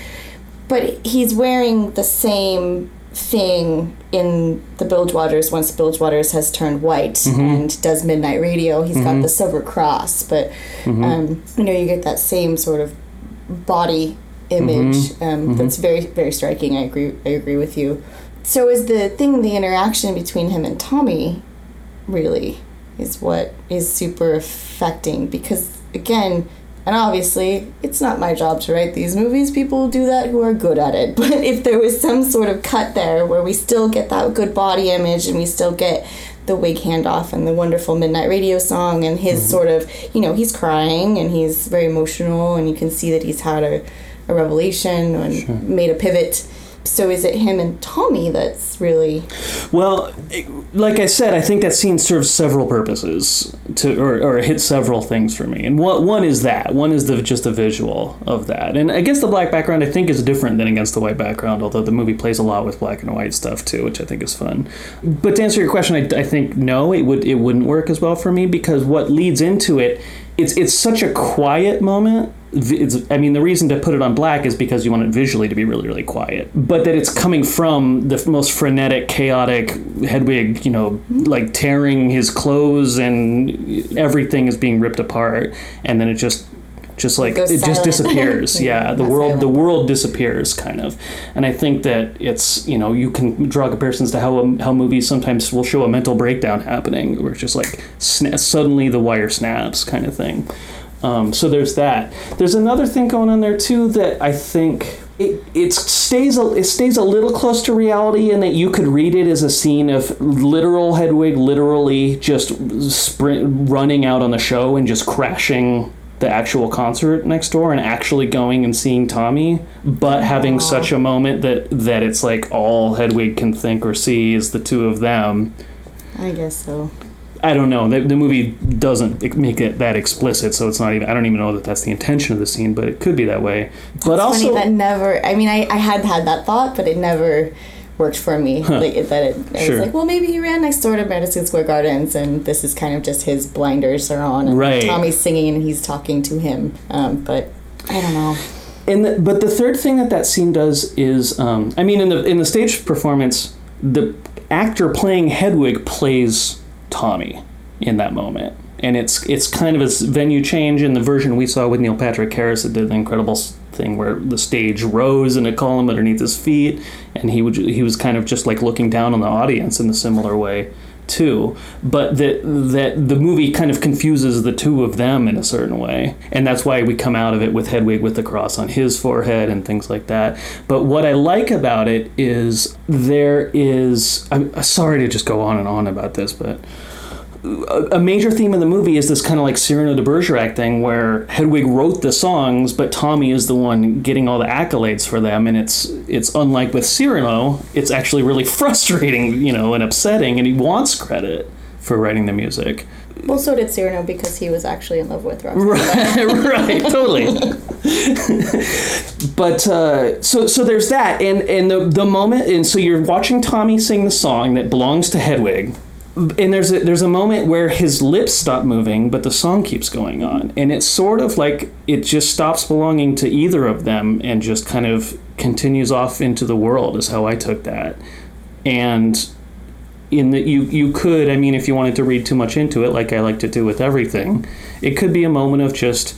but he's wearing the same thing in the Bilgewater's once Bilgewater's has turned white mm-hmm. and does midnight radio. He's got mm-hmm. the silver cross, but mm-hmm. um, you know you get that same sort of body image um, that's very very striking. I agree. I agree with you. So is the thing the interaction between him and Tommy really is what is super affecting because again and obviously it's not my job to write these movies. People do that who are good at it. But if there was some sort of cut there where we still get that good body image and we still get the wig handoff and the wonderful midnight radio song and his mm-hmm. sort of you know he's crying and he's very emotional and you can see that he's had a, a revelation and made a pivot so is it him and tommy that's really Well, like I said, I think that scene serves several purposes to, or, or hits several things for me. And one, one is that. One is the just the visual of that. And against the black background, I think is different than against the white background. Although the movie plays a lot with black and white stuff too, which I think is fun. But to answer your question, I, I think no, it would it wouldn't work as well for me because what leads into it, it's it's such a quiet moment it's, I mean, the reason to put it on black is because you want it visually to be really, really quiet. But that it's coming from the most frenetic, chaotic Hedwig, you know, like tearing his clothes and everything is being ripped apart, and then it just, just like Goes it just disappears. Yeah, the world, the world disappears, kind of. And I think that it's, you know, you can draw comparisons to how how movies sometimes will show a mental breakdown happening, where it's just like sna- suddenly the wire snaps, kind of thing. Um, so there's that. There's another thing going on there too that I think it, it stays a, it stays a little close to reality in that you could read it as a scene of literal Hedwig literally just sprint running out on the show and just crashing the actual concert next door and actually going and seeing Tommy, but having such a moment that that it's like all Hedwig can think or see is the two of them. I guess so. I don't know. The, the movie doesn't make it that explicit, so it's not even. I don't even know that that's the intention of the scene, but it could be that way. But It's also, that never. I mean, I, I had had that thought, but it never worked for me. Like that, it, I Sure. was like, well, maybe he ran next door to Madison Square Gardens, and this is kind of just his blinders are on, and Right. Tommy's singing, and he's talking to him. Um, but I don't know. And the, but the third thing that that scene does is, um, I mean, in the in the stage performance, the actor playing Hedwig plays Tommy in that moment, and it's it's kind of a venue change in the version we saw with Neil Patrick Harris. that did an incredible thing where the stage rose in a column underneath his feet, and he would he was kind of just like looking down on the audience in a similar way too. But that that the movie kind of confuses the two of them in a certain way and that's why we come out of it with Hedwig with the cross on his forehead and things like that. But what I like about it is there is I'm sorry to just go on and on about this but a major theme of the movie is this kind of like Cyrano de Bergerac thing where Hedwig wrote the songs, but Tommy is the one getting all the accolades for them, and it's it's unlike with Cyrano, it's actually really frustrating, you know, and upsetting, and he wants credit for writing the music. Well, so did Cyrano because he was actually in love with Roxanne. right, totally. but uh, so so there's that, and and the the moment, and so you're watching Tommy sing the song that belongs to Hedwig, and there's a, there's a moment where his lips stop moving, but the song keeps going on, and it's sort of like it just stops belonging to either of them and just kind of continues off into the world. Is how I took that, and in that you you could I mean if you wanted to read too much into it like I like to do with everything it could be a moment of just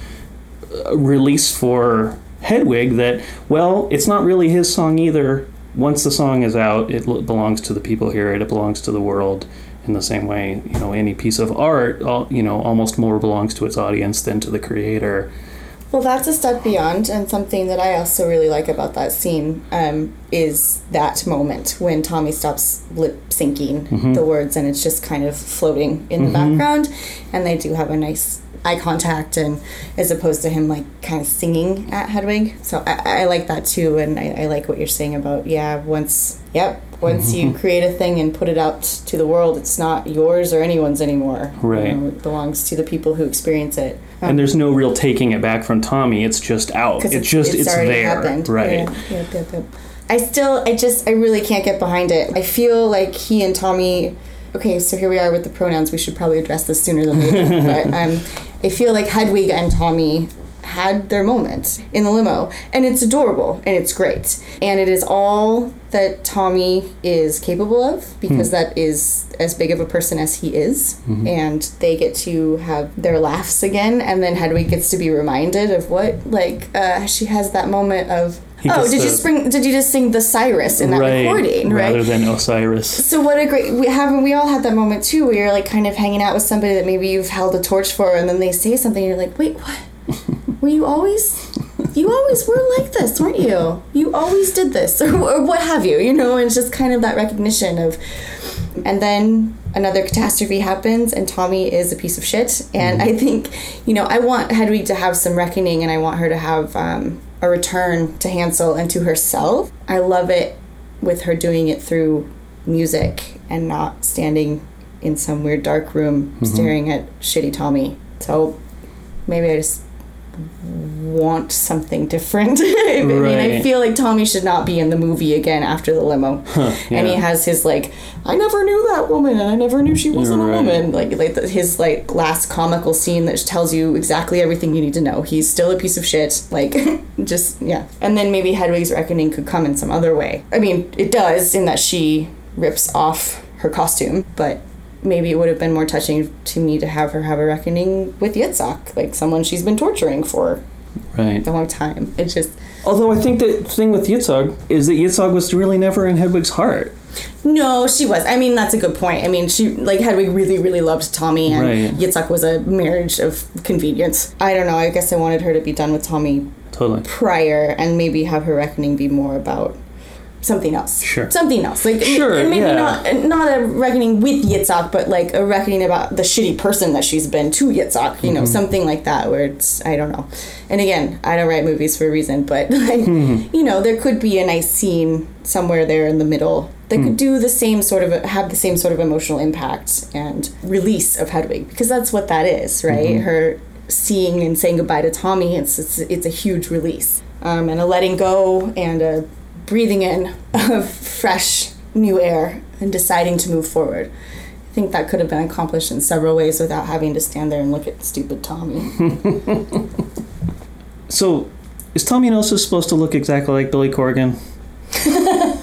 uh, release for Hedwig that well it's not really his song either. Once the song is out it belongs to the people here it belongs to the world in the same way you know any piece of art you know almost more belongs to its audience than to the creator Well, that's a step beyond, and something that I also really like about that scene um, is that moment when Tommy stops lip syncing the words and it's just kind of floating in the background, and they do have a nice eye contact, and as opposed to him like kind of singing at Hedwig. So I, I like that too, and I, I like what you're saying about yeah, once yep. Once you create a thing and put it out to the world, it's not yours or anyone's anymore. You Right. know, it belongs to the people who experience it. and there's no real taking it back from Tommy it's just out because it's just it's, already there happened. right Yeah, yep, yep, yep. I still, I just, I really can't get behind it. I feel like he and Tommy. Okay, so here we are with the pronouns. We should probably address this sooner than later. but um, I feel like Hedwig and Tommy had their moment in the limo, and it's adorable and it's great, and it is all that Tommy is capable of because that is as big of a person as he is, and they get to have their laughs again, and then Hedwig gets to be reminded of what like uh, she has that moment of. He oh, did you the- spring? Did you just sing the Cyrus in that right recording? Right. rather than Osiris So what a great we haven't we all had that moment too where you're like kind of hanging out with somebody that maybe you've held a torch for and then they say something and you're like wait what were you always you always were like this weren't you? You always did this or, or what have you you know and it's just kind of that recognition of and then another catastrophe happens and Tommy is a piece of shit. And I think you know I want Hedwig to have some reckoning and I want her to have um, a return to Hansel and to herself. I love it with her doing it through music and not standing in some weird dark room staring at shitty Tommy. So maybe I just want something different. I mean, I feel like Tommy should not be in the movie again after the limo. And he has his like, I never knew that woman, and I never knew she wasn't Right. a woman. Like, like his like last comical scene that tells you exactly everything you need to know. He's still a piece of shit. Like, just yeah. And then maybe Hedwig's reckoning could come in some other way. I mean, it does in that she rips off her costume, but maybe it would have been more touching to me to have her have a reckoning with Yitzhak, like someone she's been torturing for right a long time. It just Although I think the thing with Yitzhak is that Yitzhak was really never in Hedwig's heart. no, she was. I mean, that's a good point. I mean, she like Hedwig really, really loved Tommy, and Right. Yitzhak was a marriage of convenience. I don't know. I guess I wanted her to be done with Tommy Totally. prior, and maybe have her reckoning be more about something else. Sure. Something else. Like Sure, and maybe yeah. not not a reckoning with Yitzhak, but like a reckoning about the shitty person that she's been to Yitzhak. You know, Mm-hmm. something like that. Where it's I don't know. And again, I don't write movies for a reason, but like Mm-hmm. you know, there could be a nice scene somewhere there in the middle that Hmm. could do the same sort of have the same sort of emotional impact and release of Hedwig because that's what that is, right? Mm-hmm. Her seeing and saying goodbye to Tommy. It's it's, it's a huge release um, and a letting go and a breathing in of fresh new air and deciding to move forward. I think that could have been accomplished in several ways without having to stand there and look at stupid Tommy. So, is Tommy Gnosis supposed to look exactly like Billy Corgan?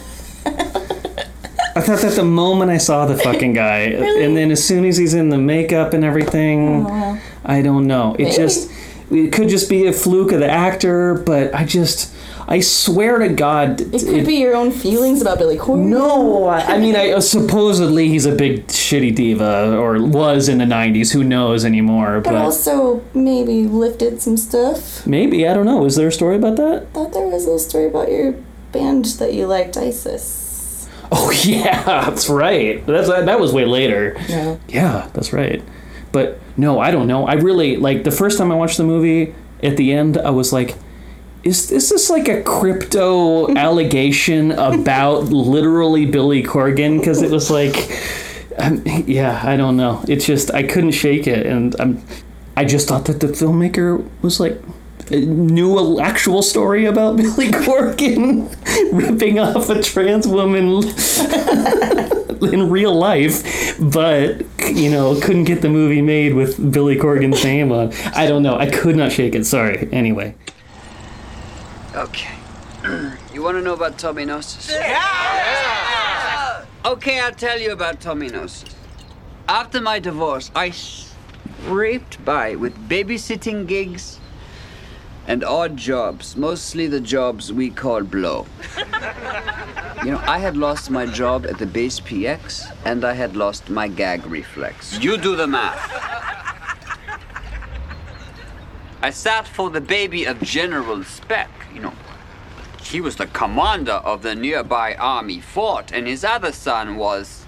I thought that the moment I saw the fucking guy, and then as soon as he's in the makeup and everything, uh-huh. I don't know. It Maybe. just, it could just be a fluke of the actor, but I just, I swear to God, It could be your own feelings about Billy Corgan. No, I I mean, I uh, supposedly he's a big shitty diva, or was in the '90s. Who knows anymore? But But, also maybe lifted some stuff. maybe I don't know. Is there a story about that? I Thought there was a little story about your band that you liked, ISIS. Oh yeah, that's right. That's that was way later. No. Yeah, that's right. But no, I don't know. I really like the first time I watched the movie. At the end, I was like, "Is is this like a crypto allegation about literally Billy Corgan?" Because it was like, um, yeah, I don't know. It's just I couldn't shake it, and I'm. I just thought that the filmmaker was like knew an actual story about Billy Corgan ripping off a trans woman in real life, but you know couldn't get the movie made with Billy Corgan's name on. I don't know. I could not shake it. Sorry. Anyway. Okay. you want to know about Tommy Gnosis? Okay, I'll tell you about Tommy Gnosis. After my divorce, I scraped by with babysitting gigs and odd jobs, mostly the jobs we call blow. you know, I had lost my job at the base PX and I had lost my gag reflex. You do the math. I sat for the baby of General Speck, you know. He was the commander of the nearby army fort, and his other son was,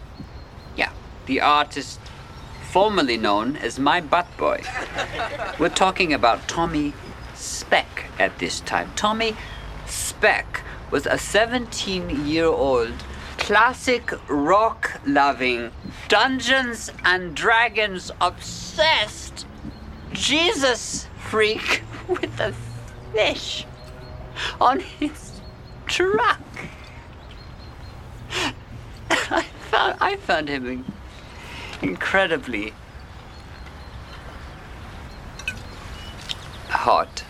yeah, the artist formerly known as my butt boy. We're talking about Tommy Speck at this time. Tommy Speck was a 17 year old classic rock loving, Dungeons and Dragons obsessed Jesus freak with a fish on his truck. I found, I found him in- incredibly hot.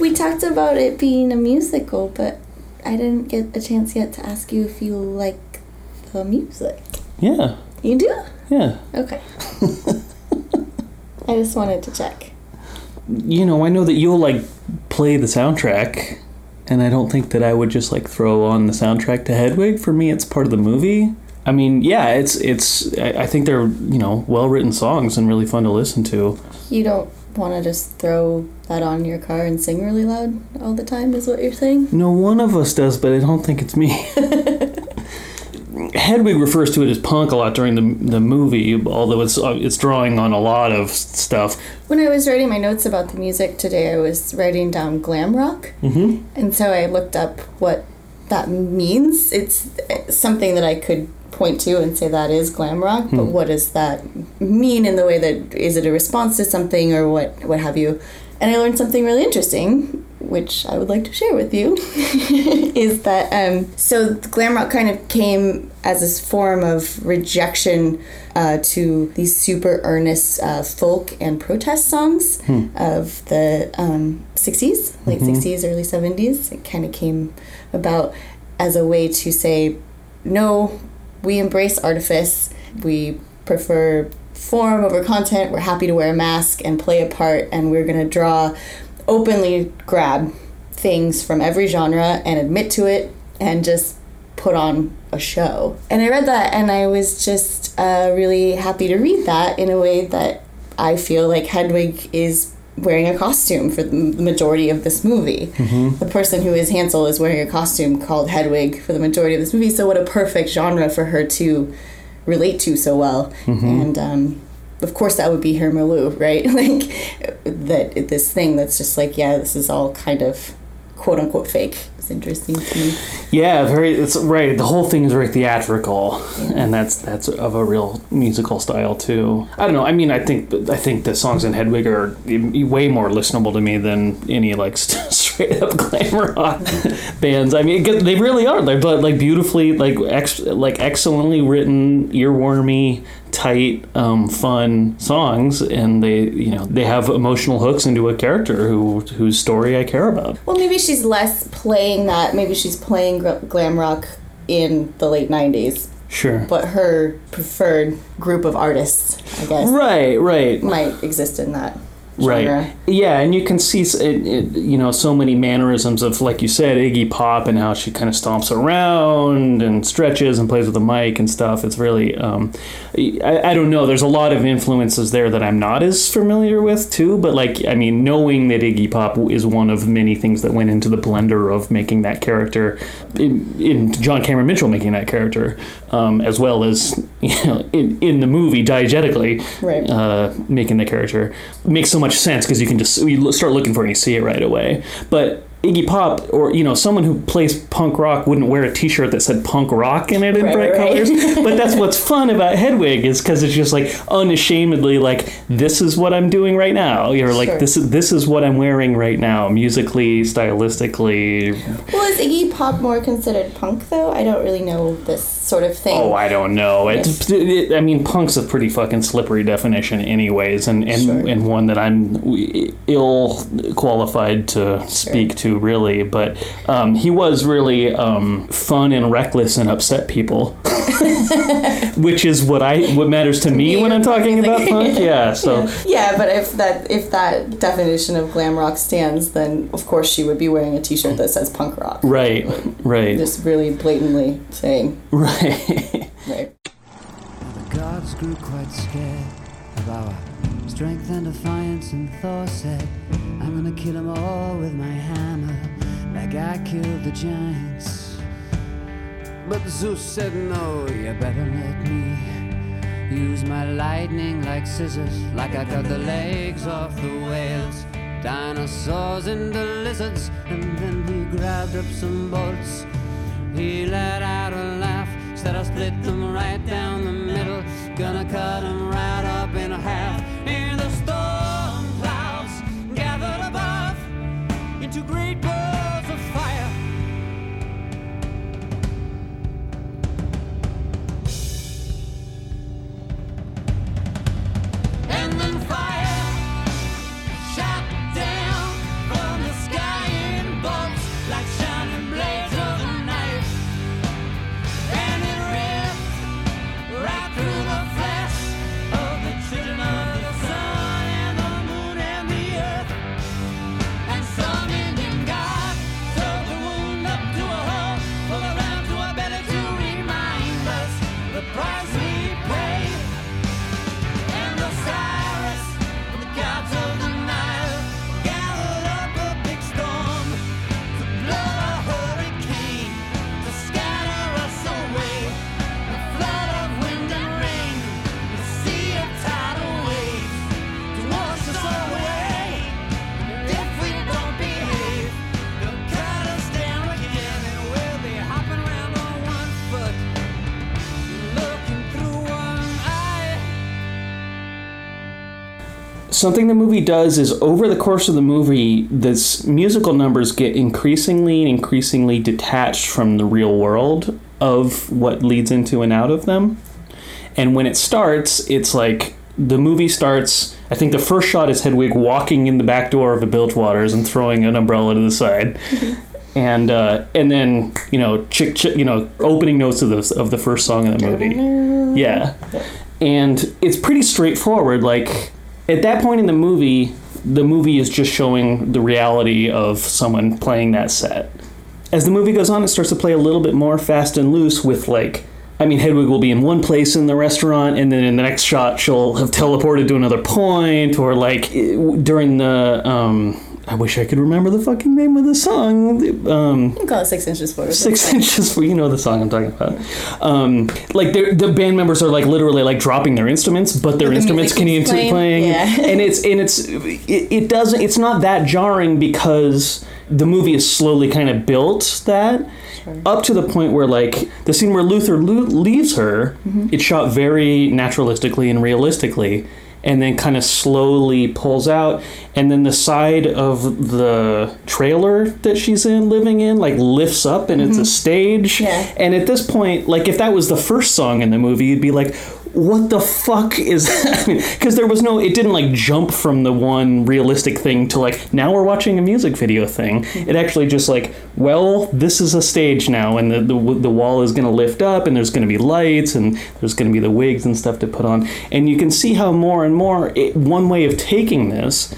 We talked about it being a musical, but I didn't get a chance yet to ask you if you like the music. Yeah. You do? Yeah. Okay. I just wanted to check. You know, I know that you'll like play the soundtrack, and I don't think that I would just like throw on the soundtrack to Hedwig. For me, it's part of the movie. I mean, yeah, it's it's. I think they're you know well written songs and really fun to listen to. You don't want to just throw that on your car and sing really loud all the time, is what you're saying? No one of us does, but I don't think it's me. Hedwig refers to it as punk a lot during the the movie, although it's uh, it's drawing on a lot of stuff. When I was writing my notes about the music today, I was writing down glam rock. Mm-hmm. And so I looked up what that means. It's uh, something that I could point to and say that is glam rock, but what does that mean in the way that is it a response to something or what what have you? And I learned something really interesting, which I would like to share with you, is that um, so glam rock kind of came as this form of rejection uh, to these super earnest uh, folk and protest songs of the um, 60s, late 60s, early 70s. It kind of came about as a way to say, no, we embrace artifice. We prefer form over content. We're happy to wear a mask and play a part, and we're going to draw, openly grab things from every genre and admit to it and just put on a show. And I read that and I was just uh, really happy to read that in a way that I feel like Hedwig is wearing a costume for the majority of this movie. Mm-hmm. The person who is Hansel is wearing a costume called Hedwig for the majority of this movie. So what a perfect genre for her to relate to so well. Mm-hmm. And um, of course, that would be her right? like that this thing that's just like, yeah, this is all kind of quote unquote fake. It's interesting to me. Yeah, very. It's right. The whole thing is very theatrical, and that's that's of a real musical style too. I don't know. I mean, I think I think the songs in Hedwig are way more listenable to me than any like straight up glam rock bands. I mean, they really are. They're like beautifully, like ex, like excellently written, earwormy, tight, um, fun songs, and they you know they have emotional hooks into a character who whose story I care about. Well, maybe she's less playing that. Maybe she's playing glam rock in the late 90s, Sure. but her preferred group of artists, I guess, Right. Right. might exist in that genre. Right. Yeah, and you can see, it, it, you know, so many mannerisms of, like you said, Iggy Pop and how she kind of stomps around and stretches and plays with the mic and stuff. It's really, um, I, I don't know. There's a lot of influences there that I'm not as familiar with too. But like, I mean, knowing that Iggy Pop is one of many things that went into the blender of making that character, in, in John Cameron Mitchell making that character, um, as well as you know, in, in the movie diegetically Right. uh, making the character makes so much sense because you can just you start looking for it and you see it right away. But Iggy Pop or you know someone who plays punk rock wouldn't wear a T-shirt that said punk rock in it in Right, bright right, colors. but that's what's fun about Hedwig is because it's just like unashamedly like this is what I'm doing right now. You're like this is this is what I'm wearing right now, musically, stylistically. Well, is Iggy Pop more considered punk though? I don't really know this sort of thing. Oh, I don't know. It, it, I mean, punk's a pretty fucking slippery definition, anyways, and and, Sure. and one that I'm ill qualified to speak to, really. But um, he was really um, fun and reckless and upset people, which is what I what matters to me when I'm talking about punk. Yeah. So yeah, but if that if that definition of glam rock stands, then of course she would be wearing a T-shirt that says punk rock. right, right, Just really blatantly saying, right. Right. The gods grew quite scared of our strength and defiance, and Thor said, I'm gonna kill them all with my hammer, like I killed the giants. But Zeus said, No, you better let me use my lightning like scissors, like I cut the legs off the whales, dinosaurs and the lizards, and then he grabbed up some bolts. He let out a laugh, said I split them right down the middle. Gonna cut them right up in half. Something the movie does is over the course of the movie this musical numbers get increasingly and increasingly detached from the real world of what leads into and out of them. And when it starts it's like the movie starts i think the first shot is hedwig walking in the back door of a bilgewater's and throwing an umbrella to the side. And uh, and then you know chick, chick you know opening notes of the of the first song in the movie. Yeah. And it's pretty straightforward like at that point in the movie the movie is just showing the reality of someone playing that set as the movie goes on it starts to play a little bit more fast and loose with like I mean, Hedwig will be in one place in the restaurant, and then in the next shot, she'll have teleported to another point, or like during the. Um, I wish I could remember the fucking name of the song. Um, You can call it six inches forward. six inches for you know the song I'm talking about. Um, like the band members are like literally like dropping their instruments, but their the instruments can continue keeps to playing, playing, yeah. and it's and it's it, it doesn't it's not that jarring because the movie is slowly kind of built that up to the point where like the scene where Luther lo- leaves her, Mm-hmm. it's shot very naturalistically and realistically. And then kind of slowly pulls out, and then the side of the trailer that she's in, living in, like lifts up, and it's a stage. Mm-hmm. Yeah. And at this point, like if that was the first song in the movie, you'd be like, "What the fuck is?" that Because there was no, it didn't like jump from the one realistic thing to like now we're watching a music video thing. It actually just like, well, this is a stage now, and the the, the wall is going to lift up, and there's going to be lights, and there's going to be the wigs and stuff to put on, and you can see how more and more it, one way of taking this.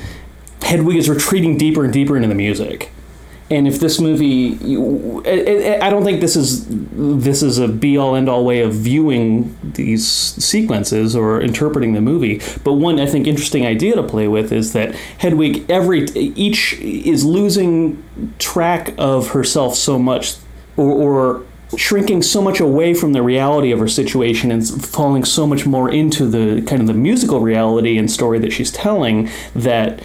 Hedwig is retreating deeper and deeper into the music and if this movie you, I- I I don't think this is this is a be all end all way of viewing these sequences or interpreting the movie. But one i think interesting idea to play with is that hedwig every each is losing track of herself so much or, or shrinking so much away from the reality of her situation and falling so much more into the kind of the musical reality and story that she's telling that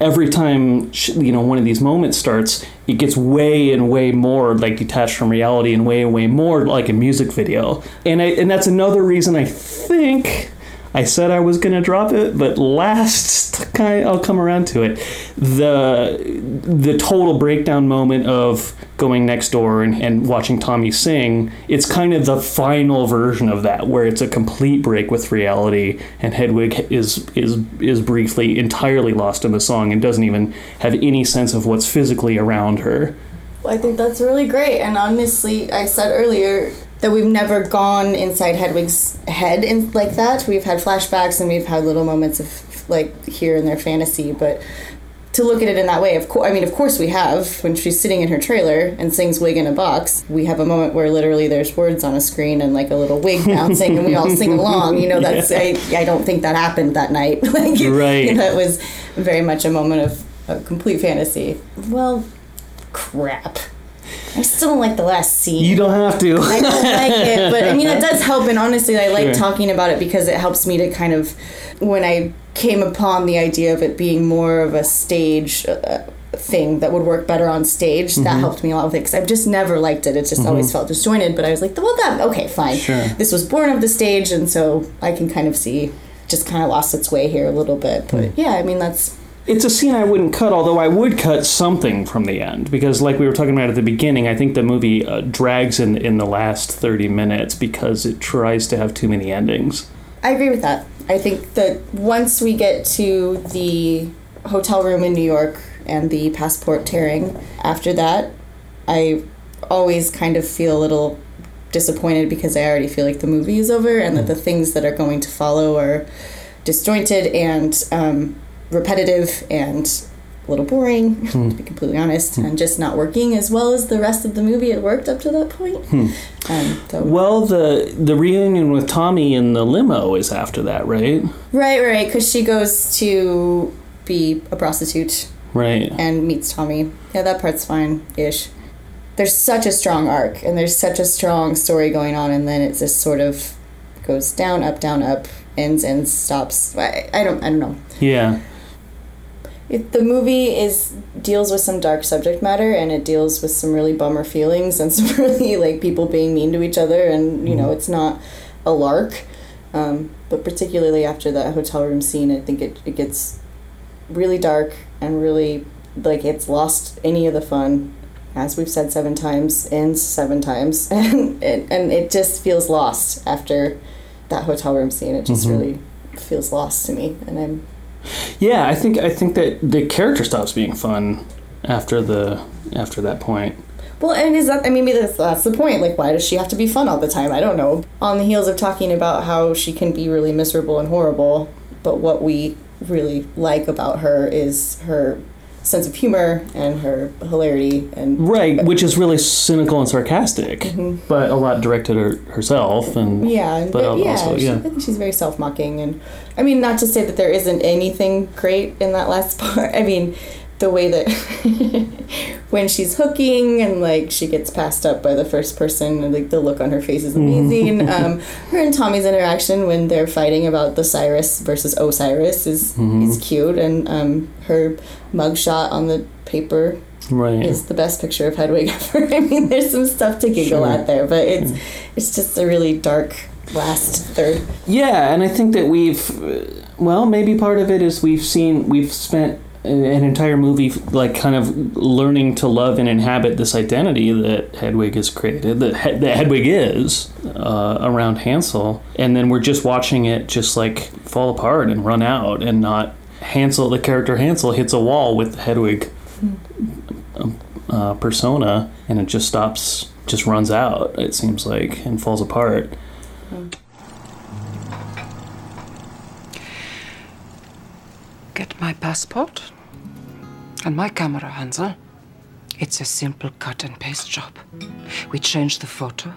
every time sh- you know one of these moments starts it gets way and way more like detached from reality and way and way more like a music video. And I, and that's another reason i think i said i was going to drop it but last kind i'll come around to it the the total breakdown moment of going next door and, and watching tommy sing it's kind of the final version of that where it's a complete break with reality and hedwig is is is briefly entirely lost in the song and doesn't even have any sense of what's physically around her I think that's really great. And honestly, I said earlier that we've never gone inside Hedwig's head in like that. We've had flashbacks and we've had little moments of like here and there fantasy, but to look at it in that way, of course, I mean, of course we have. When she's sitting in her trailer and sings "Wig in a Box," we have a moment where literally there's words on a screen and like a little wig bouncing, and we all sing along. You know, that's I, I don't think that happened that night. like, Right. You know, it was very much a moment of, of complete fantasy. Well, crap. I still don't like the last scene. you don't have to I don't like it, but I mean it does help, and honestly, I like Sure. talking about it because it helps me to kind of, when I came upon the idea of it being more of a stage uh, thing that would work better on stage, that Mm-hmm. helped me a lot with it because I've just never liked it. It just always felt disjointed. But I was like, well, that okay, fine. Sure. This was born of the stage, and so I can kind of see just kind of lost its way here a little bit. But Hmm. yeah, I mean that's it's a scene I wouldn't cut, although I would cut something from the end because, like we were talking about at the beginning, I think the movie uh, drags in in the last thirty minutes because it tries to have too many endings. I agree with that. I think that once we get to the hotel room in New York and the passport tearing, after that, I always kind of feel a little disappointed because I already feel like the movie is over and that the things that are going to follow are disjointed and um, repetitive and a little boring, to hmm. be completely honest, hmm. and just not working as well as the rest of the movie had worked up to that point. Hmm. Um, so- Well, the the reunion with Tommy in the limo is after that, right? Right, right, because she goes to be a prostitute Right. and meets Tommy. Yeah, that part's fine ish. There's such a strong arc and there's such a strong story going on, and then it just sort of goes down, up, down, up, ends, and stops. I, I don't, I don't know. Yeah. It, the movie is deals with some dark subject matter and it deals with some really bummer feelings and some really like people being mean to each other and you know it's not a lark. Um, but particularly after that hotel room scene i think it, it gets really dark and really like it's lost any of the fun as we've said seven times ends seven times. And it, and it just feels lost after that hotel room scene. It just really feels lost to me and i'm Yeah, I think I think that the character stops being fun after the after that point. Well, and is that, I mean, maybe that's, that's the point. Like, why does she have to be fun all the time? I don't know. On the heels of talking about how she can be really miserable and horrible, but what we really like about her is her sense of humor and her hilarity and Right, which is really cynical and sarcastic, but a lot directed at herself and Mm-hmm. yeah, but, but, yeah, also she- yeah. I think she's very self-mocking, and I mean, not to say that there isn't anything great in that last part. I mean, the way that when she's hooking and like she gets passed up by the first person, and like the look on her face is amazing. um, her and Tommy's interaction when they're fighting about the Cyrus versus Osiris is is cute, and um, her mugshot on the paper Right. is the best picture of Hedwig ever. I mean, there's some stuff to giggle Sure. at there, but it's it's just a really dark last third. Yeah, and I think that we've, well, maybe part of it is we've seen, we've spent an entire movie like kind of learning to love and inhabit this identity that Hedwig has created, that, that Hedwig is uh, around Hansel, and then we're just watching it just like fall apart and run out, and not Hansel, the character Hansel, hits a wall with Hedwig uh, persona, and it just stops, just runs out. It seems like and falls apart. Get my passport and my camera, Hansel. It's a simple cut and paste job. We change the photo,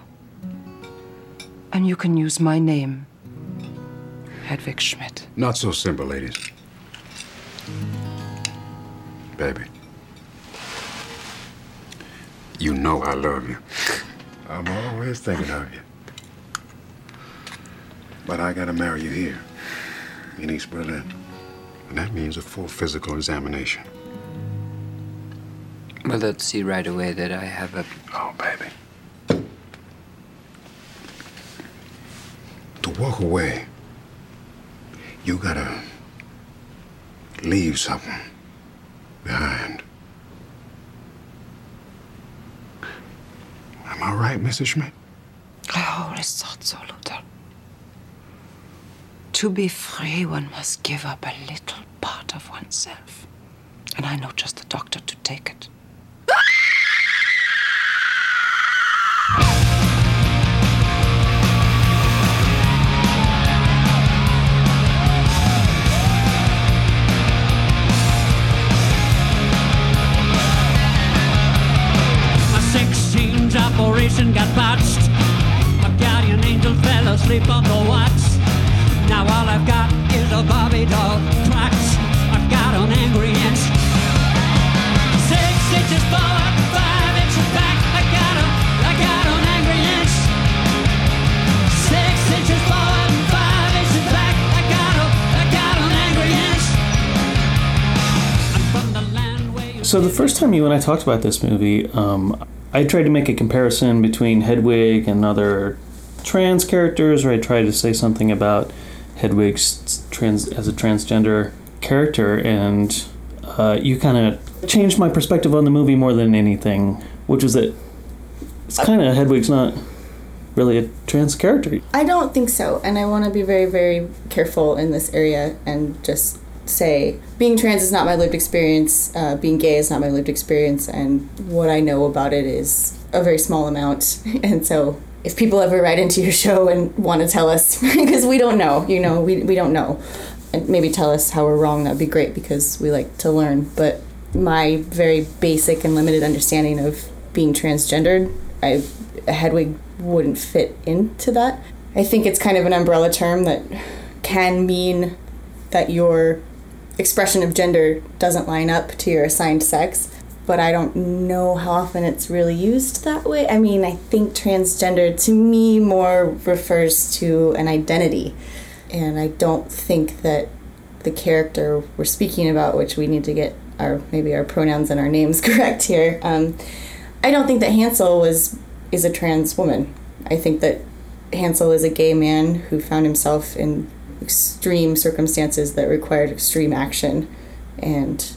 and you can use my name, Hedwig Schmidt. Not so simple, ladies. Baby. You know I love you. I'm always thinking of you. But I gotta marry you here, in East Berlin. And that means a full physical examination. Well, let's see right away that I have a. Oh, baby. To walk away, you gotta leave something behind. Am I right, Mrs. Schmidt? I always thought so, Luther. To be free, one must give up a little part of oneself. And I know just the doctor to take it. Operation got botched. My guardian angel fell asleep on the watch. Now all I've got is a Barbie doll. I've got an angry inch. Six inches forward, five inches back. I got a, I got an angry inch. Six inches forward five inches back. I got a, I got an angry inch. I'm from the land where you So the first time you and I talked about this movie, um, I tried to make a comparison between Hedwig and other trans characters, or I tried to say something about Hedwig's trans as a transgender character, and uh, you kind of changed my perspective on the movie more than anything, which was that it's kind of Hedwig's not really a trans character. I don't think so, and I want to be very, very careful in this area and just say being trans is not my lived experience, uh, being gay is not my lived experience, and what I know about it is a very small amount. And so, if people ever write into your show and want to tell us, because we don't know, you know, we, we don't know, and maybe tell us how we're wrong, that'd be great because we like to learn. But my very basic and limited understanding of being transgendered, I Hedwig wouldn't fit into that. I think it's kind of an umbrella term that can mean that your expression of gender doesn't line up to your assigned sex, but I don't know how often it's really used that way. I mean, I think transgender to me more refers to an identity, and I don't think that the character we're speaking about, which we need to get our maybe our pronouns and our names correct here. Um, I don't think that Hansel was is a trans woman. I think that Hansel is a gay man who found himself in extreme circumstances that required extreme action and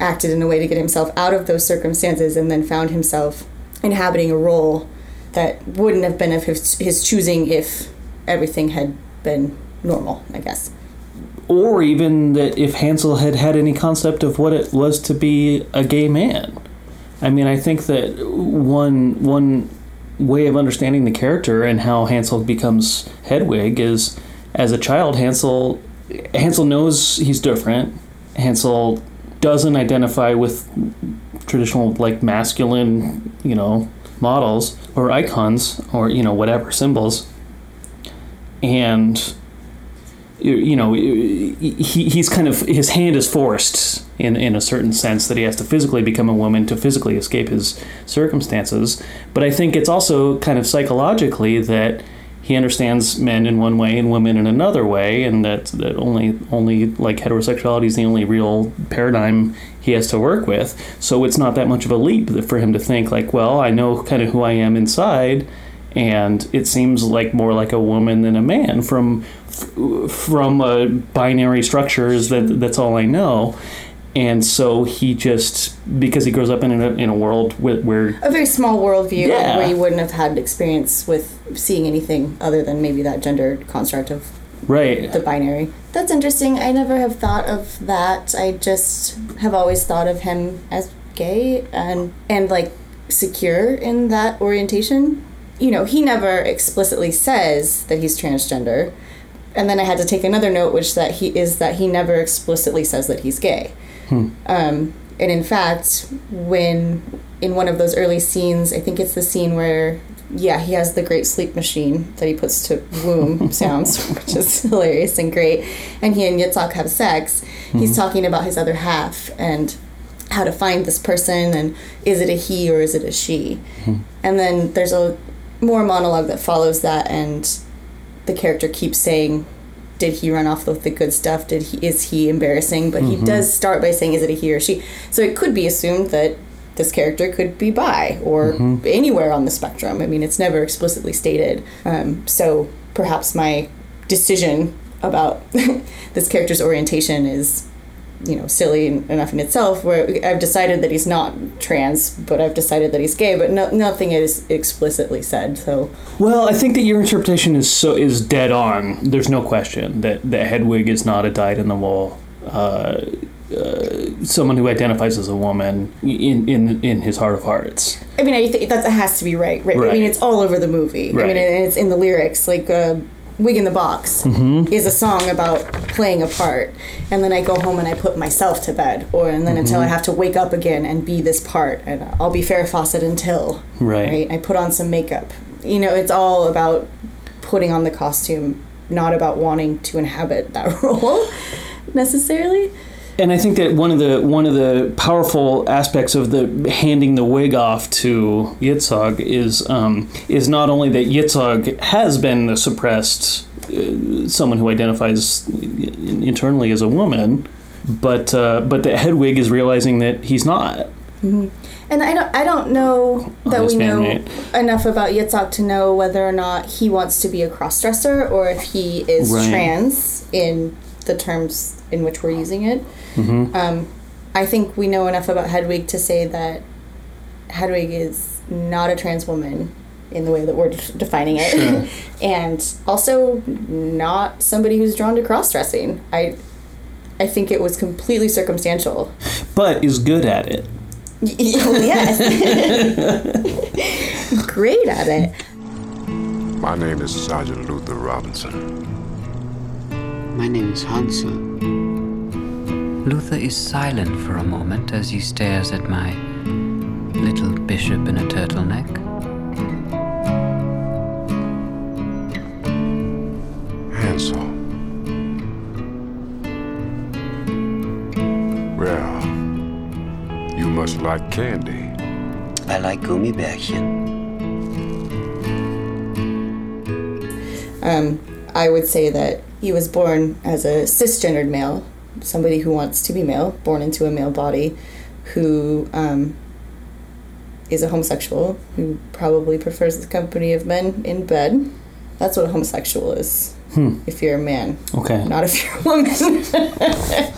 acted in a way to get himself out of those circumstances and then found himself inhabiting a role that wouldn't have been of his, his choosing if everything had been normal, I guess. Or even that if Hansel had had any concept of what it was to be a gay man. I mean, I think that one one way of understanding the character and how Hansel becomes Hedwig is as a child Hansel Hansel knows he's different. Hansel doesn't identify with traditional like masculine, you know, models or icons or you know whatever symbols, and you, know he, he's kind of his hand is forced in in a certain sense that he has to physically become a woman to physically escape his circumstances. But I think it's also kind of psychologically that he understands men in one way and women in another way, and that that only only like heterosexuality is the only real paradigm he has to work with. So it's not that much of a leap for him to think like, well, I know kind of who I am inside, and it seems like more like a woman than a man from from binary structures. That that's all I know and so he just because he grows up in a, in a world where, where a very small worldview Yeah. where you wouldn't have had experience with seeing anything other than maybe that gender construct of right the binary. That's interesting. I never have thought of that. I just have always thought of him as gay and and like secure in that orientation. You know, he never explicitly says that he's transgender. And then I had to take another note which that he is that he never explicitly says that he's gay. Hmm. Um, and in fact, when in one of those early scenes, I think it's the scene where, yeah, he has the great sleep machine that he puts to womb sounds, which is hilarious and great. And he and Yitzhak have sex. He's Mhm. talking about his other half and how to find this person and is it a he or is it a she? And then there's a more monologue that follows that, and the character keeps saying, "Did he run off with the good stuff? Did he is he embarrassing?" But he Mhm. does start by saying, "Is it a he or she?" So it could be assumed that this character could be bi or Mhm. anywhere on the spectrum. I mean, it's never explicitly stated. Um, so perhaps my decision about this character's orientation is you know silly enough in itself where i've decided that he's not trans but i've decided that he's gay but no, nothing is explicitly said so Well, I think that your interpretation is so is dead on. There's no question that that Hedwig is not a dyed in the wool. Uh, uh, someone who identifies as a woman in in in his heart of hearts. i mean i think that has to be right, right? i mean it's all over the movie right. i mean it's in the lyrics like uh, wig in the box Mhm. is a song about playing a part and then i go home and i put myself to bed or and then until i Mhm. have to wake up again and be this part and i'll be Farrah Fawcett until Right. I put on some makeup. You know, it's all about putting on the costume, not about wanting to inhabit that role necessarily. And I think that one of the one of the powerful aspects of the handing the wig off to Yitzhak is um, is not only that Yitzhak has been the suppressed, uh, someone who identifies internally as a woman, but uh, but that Hedwig is realizing that he's not. Mhm. And I don't, I don't know that we know bandmate. enough about Yitzhak to know whether or not he wants to be a crossdresser or if he is Right. trans in the terms in which we're using it. Mhm. Um, I think we know enough about Hedwig to say that Hedwig is not a trans woman in the way that we're de- defining it, Sure. and also not somebody who's drawn to cross dressing. I, I think it was completely circumstantial. but is good at it. yes, great at it. My name is Sergeant Luther Robinson. My name is Hansel. Luther is silent for a moment as he stares at my little bishop in a turtleneck. Hansel. Well, you must like candy. I like Gummibärchen. Um, I would say that he was born as a cisgendered male, somebody who wants to be male, born into a male body, who um, is a homosexual, who probably prefers the company of men in bed. That's what a homosexual is. Hmm. If you're a man, Okay. not if you're a woman.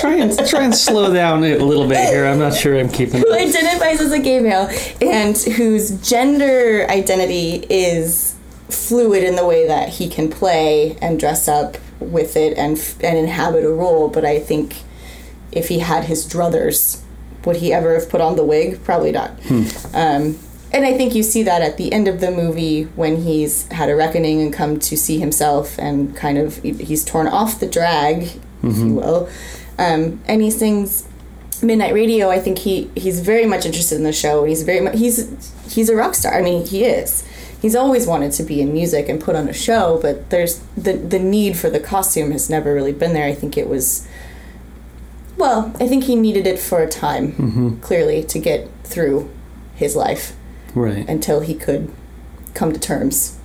Try and try and slow down a little bit here. I'm not sure I'm keeping. It Who identifies as a gay male and whose gender identity is fluid in the way that he can play and dress up with it and f- and inhabit a role but i think if he had his druthers would he ever have put on the wig probably not um, and I think you see that at the end of the movie when he's had a reckoning and come to see himself and kind of he's torn off the drag, if you Mhm. will. Um, and he sings Midnight Radio, I think he he's very much interested in the show. He's very much he's he's a rock star. I mean, he is. He's always wanted to be in music and put on a show, but there's the the need for the costume has never really been there. I think it was well, I think he needed it for a time, Mhm. clearly, to get through his life Right. until he could come to terms.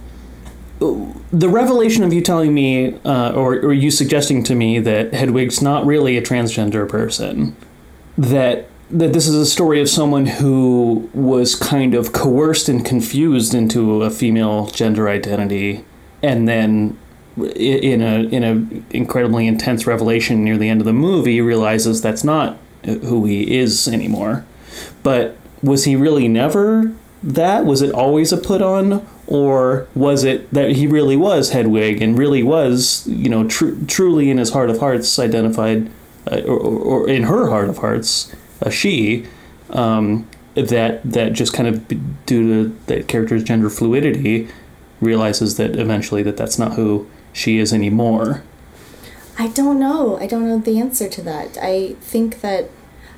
the revelation of you telling me, uh, or, or you suggesting to me that Hedwig's not really a transgender person, that that this is a story of someone who was kind of coerced and confused into a female gender identity, and then in a in a incredibly intense revelation near the end of the movie realizes that's not who he is anymore. But was he really never that? Was it always a put on? Or was it that he really was Hedwig and really was, you know, tr- truly in his heart of hearts identified, uh, or, or, or in her heart of hearts, a she, um, that that just kind of due to that character's gender fluidity, realizes that eventually that that's not who she is anymore. I don't know. I don't know the answer to that. I think that,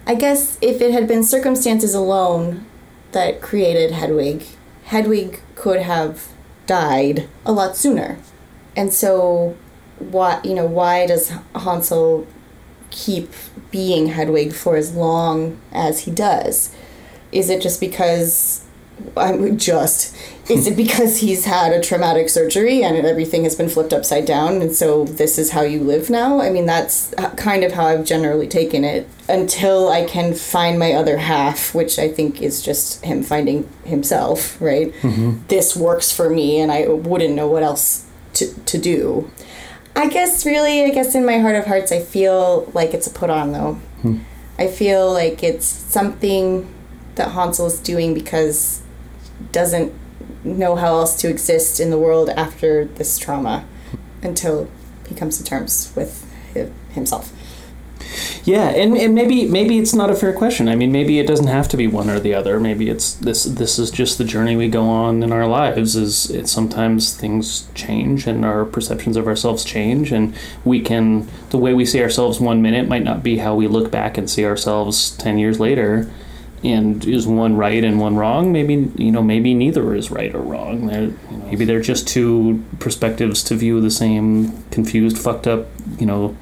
I guess if it had been circumstances alone that created Hedwig, Hedwig could have died a lot sooner. And so, why, you know, why does Hansel keep being Hedwig for as long as he does? Is it just because I'm just. Is it because he's had a traumatic surgery and everything has been flipped upside down, and so this is how you live now? I mean, that's kind of how I've generally taken it until I can find my other half, which I think is just him finding himself, right? Mm-hmm. This works for me, and I wouldn't know what else to, to do. I guess, really, I guess in my heart of hearts, I feel like it's a put on, though. Hmm. I feel like it's something that Hansel is doing because doesn't know how else to exist in the world after this trauma until he comes to terms with himself. Yeah, and, and maybe maybe it's not a fair question. I mean, maybe it doesn't have to be one or the other. Maybe it's this this is just the journey we go on in our lives. Is it sometimes things change and our perceptions of ourselves change, and we can the way we see ourselves one minute might not be how we look back and see ourselves ten years later. And is one right and one wrong? Maybe you know maybe neither is right or wrong. They're, maybe they're just two perspectives to view the same confused, fucked up, you know,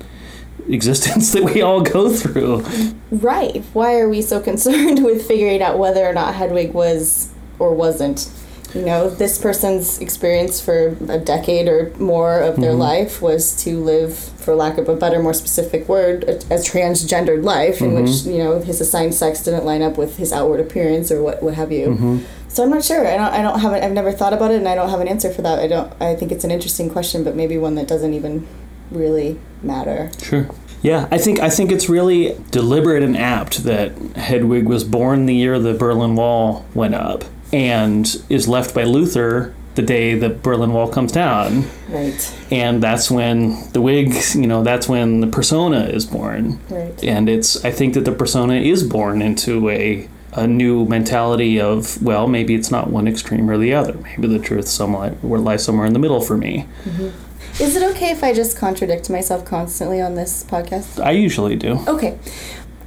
existence that we all go through. Right. Why are we so concerned with figuring out whether or not Hedwig was or wasn't? You know, this person's experience for a decade or more of their Mhm. life was to live, for lack of a better, more specific word, a, a transgendered life in which, Mhm. you know, his assigned sex didn't line up with his outward appearance or what, what have you. Mhm. So I'm not sure. I don't. I don't have. An, I've never thought about it, and I don't have an answer for that. I don't. I think it's an interesting question, but maybe one that doesn't even really matter. Sure. Yeah, I think I think it's really deliberate and apt that Hedwig was born the year the Berlin Wall went up and is left by Luther the day the Berlin Wall comes down. Right. And that's when the wig, you know, that's when the persona is born. Right. And it's I think that the persona is born into a a new mentality of well, maybe it's not one extreme or the other. Maybe the truth somewhat lies somewhere in the middle for me. Mm-hmm. Is it okay if I just contradict myself constantly on this podcast? I usually do. Okay,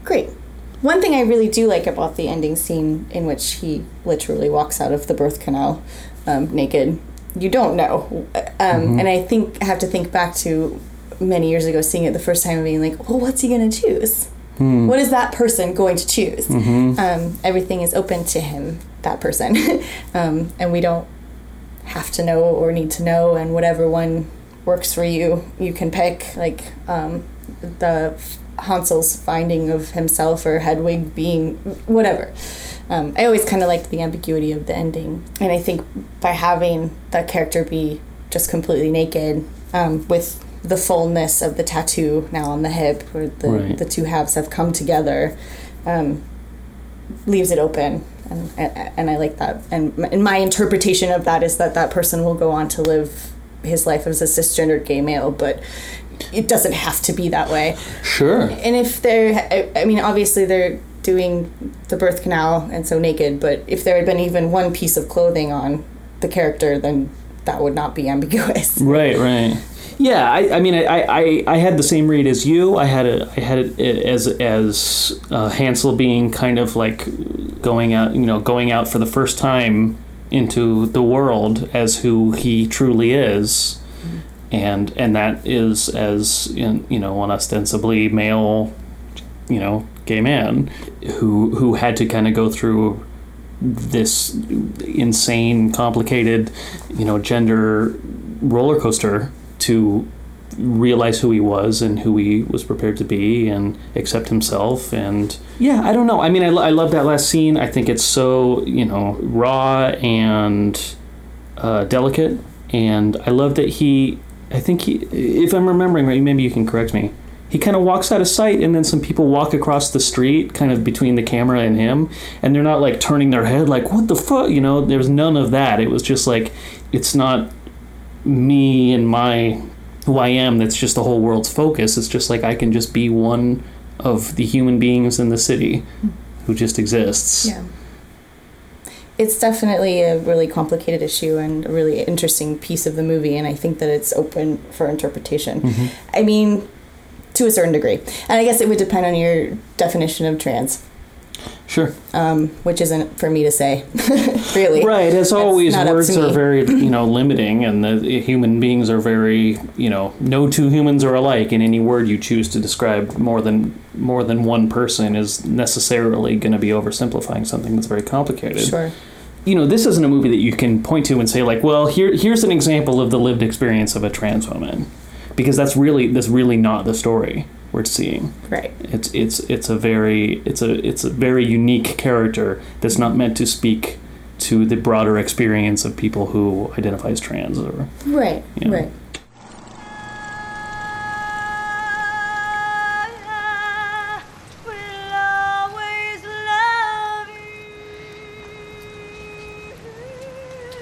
great. One thing I really do like about the ending scene in which he literally walks out of the birth canal um, naked, you don't know. Um, Mhm. And I think I have to think back to many years ago seeing it the first time and being like, well, what's he going to choose? Hmm. What is that person going to choose? Mhm. Um, everything is open to him, that person. um, and we don't have to know or need to know, and whatever one works for you, you can pick. Like um, the Hansel's finding of himself or Hedwig being whatever. Um, I always kind of liked the ambiguity of the ending, and I think by having that character be just completely naked um, with the fullness of the tattoo now on the hip, where the, Right. the two halves have come together, um, leaves it open. And, and, and I like that. And, and my interpretation of that is that that person will go on to live his life as a cisgendered gay male, but it doesn't have to be that way. Sure. And if they're, I, I mean, obviously they're doing the birth canal and so naked, but if there had been even one piece of clothing on the character, then that would not be ambiguous. Right, right. Yeah, I, I mean, I, I, I had the same read as you. I had it, I had it as as uh, Hansel being kind of like going out, you know, going out for the first time into the world as who he truly is, and and that is as in, you know an ostensibly male, you know, gay man who who had to kind of go through this insane, complicated, you know, gender roller coaster to realize who he was and who he was prepared to be and accept himself and yeah i don't know. I mean i, I love that last scene. I think it's so you know raw and uh, delicate. And i love that he i think he if i'm remembering right maybe you can correct me. He kind of walks out of sight and then some people walk across the street kind of between the camera and him and they're not like turning their head like what the fuck? You know there's none of that. It was just like it's not me and my who I am that's just the whole world's focus. It's just like I can just be one of the human beings in the city who just exists. Yeah. It's definitely a really complicated issue and a really interesting piece of the movie, and I think that it's open for interpretation. Mhm. I mean, to a certain degree. And I guess it would depend on your definition of trans. Sure. Um, which isn't for me to say, really. Right, as always, not up to words are very, you know, limiting, and the human beings are very, you know, no two humans are alike, and any word you choose to describe more than more than one person is necessarily going to be oversimplifying something that's very complicated. Sure. You know, this isn't a movie that you can point to and say like, well, here here's an example of the lived experience of a trans woman, because that's really that's really not the story we're seeing. Right. It's it's it's a very it's a it's a very unique character that's not meant to speak to the broader experience of people who identify as trans or Right, Yeah. right.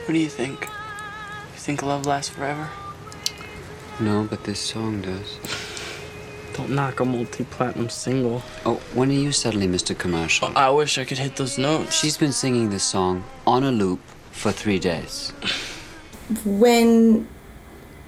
What do you think? You think love lasts forever? No, but this song does. Don't knock a multi-platinum single. Oh, when are you suddenly Mr. Commercial? I wish I could hit those notes. She's been singing this song on a loop for three days. when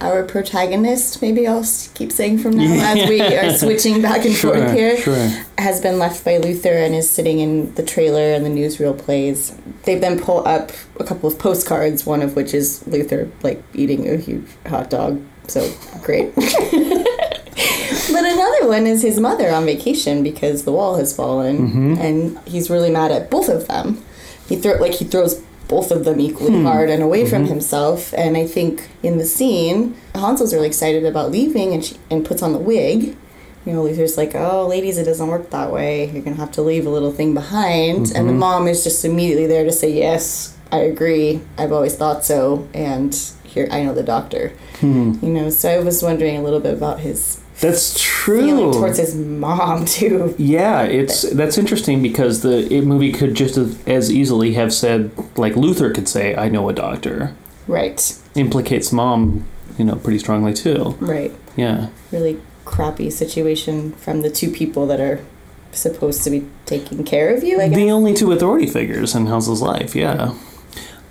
our protagonist, maybe I'll s- keep saying from now as we are switching back and Sure, forth here, sure. has been left by Luther and is sitting in the trailer and the newsreel plays. They then pull up a couple of postcards, one of which is Luther like eating a huge hot dog. So great. but another one is his mother on vacation because the wall has fallen, Mhm. and he's really mad at both of them. He throw like he throws both of them equally Hmm. hard and away from Mhm. himself. And I think in the scene, Hansel's really excited about leaving, and she and puts on the wig. You know, Luther's like, "Oh, ladies, it doesn't work that way. You're gonna have to leave a little thing behind." And the Mhm. mom is just immediately there to say, "Yes, I agree. I've always thought so." And here, I know the doctor. Hmm. You know, so I was wondering a little bit about his That's true. feeling towards his mom too. Yeah, it's that's interesting because the it movie could just as, as easily have said like Luther could say, "I know a doctor." Right, Implicates mom, you know, pretty strongly too. right. Yeah. Really crappy situation from the two people that are supposed to be taking care of you. I guess. The only two authority figures in Hansel's life, yeah.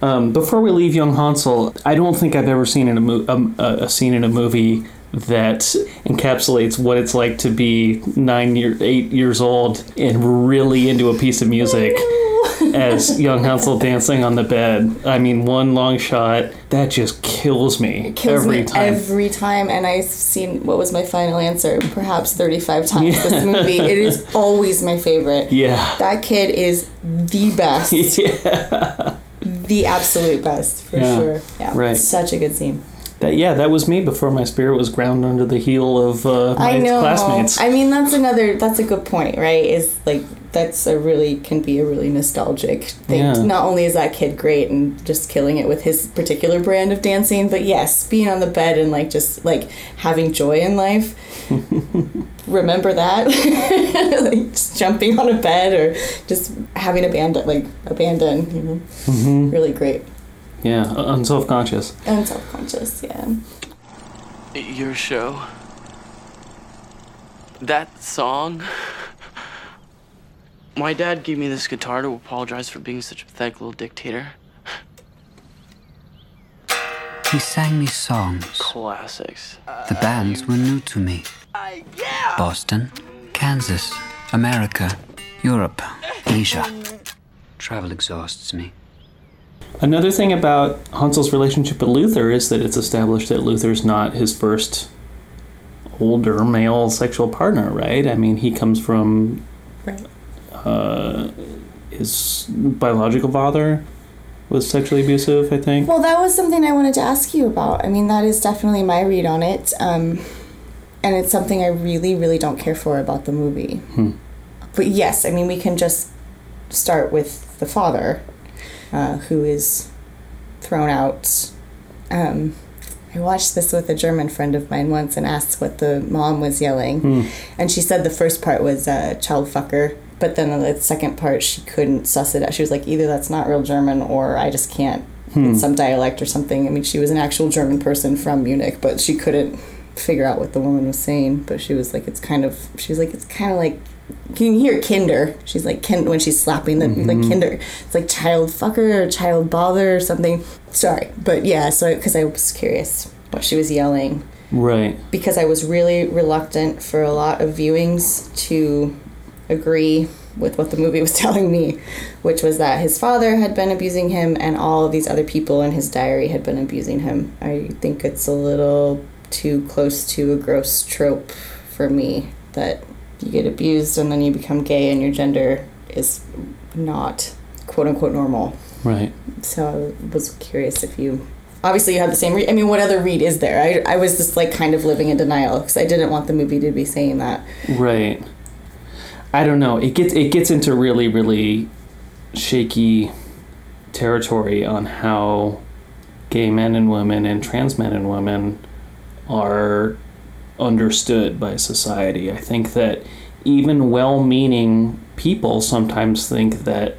Um, before we leave young Hansel, I don't think I've ever seen in a, mo- um, a, a scene in a movie that encapsulates what it's like to be nine year, eight years old and really into a piece of music as young Hansel dancing on the bed. I mean, one long shot that just kills me kills every me time. every time and i've seen what was my final answer perhaps 35 times Yeah. this movie it is always my favorite Yeah. that kid is the best yeah. the absolute best for Yeah. sure yeah Right. such a good scene That, yeah, that was me before my spirit was ground under the heel of uh, my i know. classmates. i mean that's another that's a good point right? Is like that's a really can be a really nostalgic thing. Yeah. not only is that kid great and just killing it with his particular brand of dancing but yes being on the bed and like just like having joy in life. Remember that? Like just jumping on a bed or just having abandon like abandon you know? Mhm. really great Yeah, unself conscious. and self-conscious yeah Your show. That song. My dad gave me this guitar to apologize for being such a pathetic little dictator. He sang me songs. Classics. The bands were new to me. Boston, Kansas, America, Europe, Asia. Travel exhausts me. Another thing about Hansel's relationship with Luther is that it's established that Luther's not his first older male sexual partner, right? I mean, he comes from Right. uh, his biological father was sexually abusive, I think. Well, that was something I wanted to ask you about. I mean, that is definitely my read on it. Um, and it's something I really, really don't care for about the movie. Hmm. But yes, I mean, we can just start with the father, uh, who is thrown out. Um, I watched this with a German friend of mine once and asked what the mom was yelling. Hmm. And she said the first part was uh, child fucker, but then the second part she couldn't suss it out. She was like, either that's not real German or I just can't. Hmm. It's some dialect or something. I mean, she was an actual German person from Munich, but she couldn't figure out what the woman was saying. But she was like, it's kind of, she was like, it's kind of like, can you hear kinder? She's like, kin- when she's slapping the, like Mhm. kinder. It's like child fucker or child bother or something. Sorry. But yeah, so, because I was curious what she was yelling Right. because I was really reluctant for a lot of viewings to agree with what the movie was telling me, which was that his father had been abusing him and all of these other people in his diary had been abusing him. I think it's a little too close to a gross trope for me that you get abused and then you become gay and your gender is not quote unquote normal. Right. So I was curious if you. Obviously, you had the same read. I mean, what other read is there? I, I was just like kind of living in denial because I didn't want the movie to be saying that. Right. I don't know. It gets it gets into really really shaky territory on how gay men and women and trans men and women are understood by society. I think that even well-meaning people sometimes think that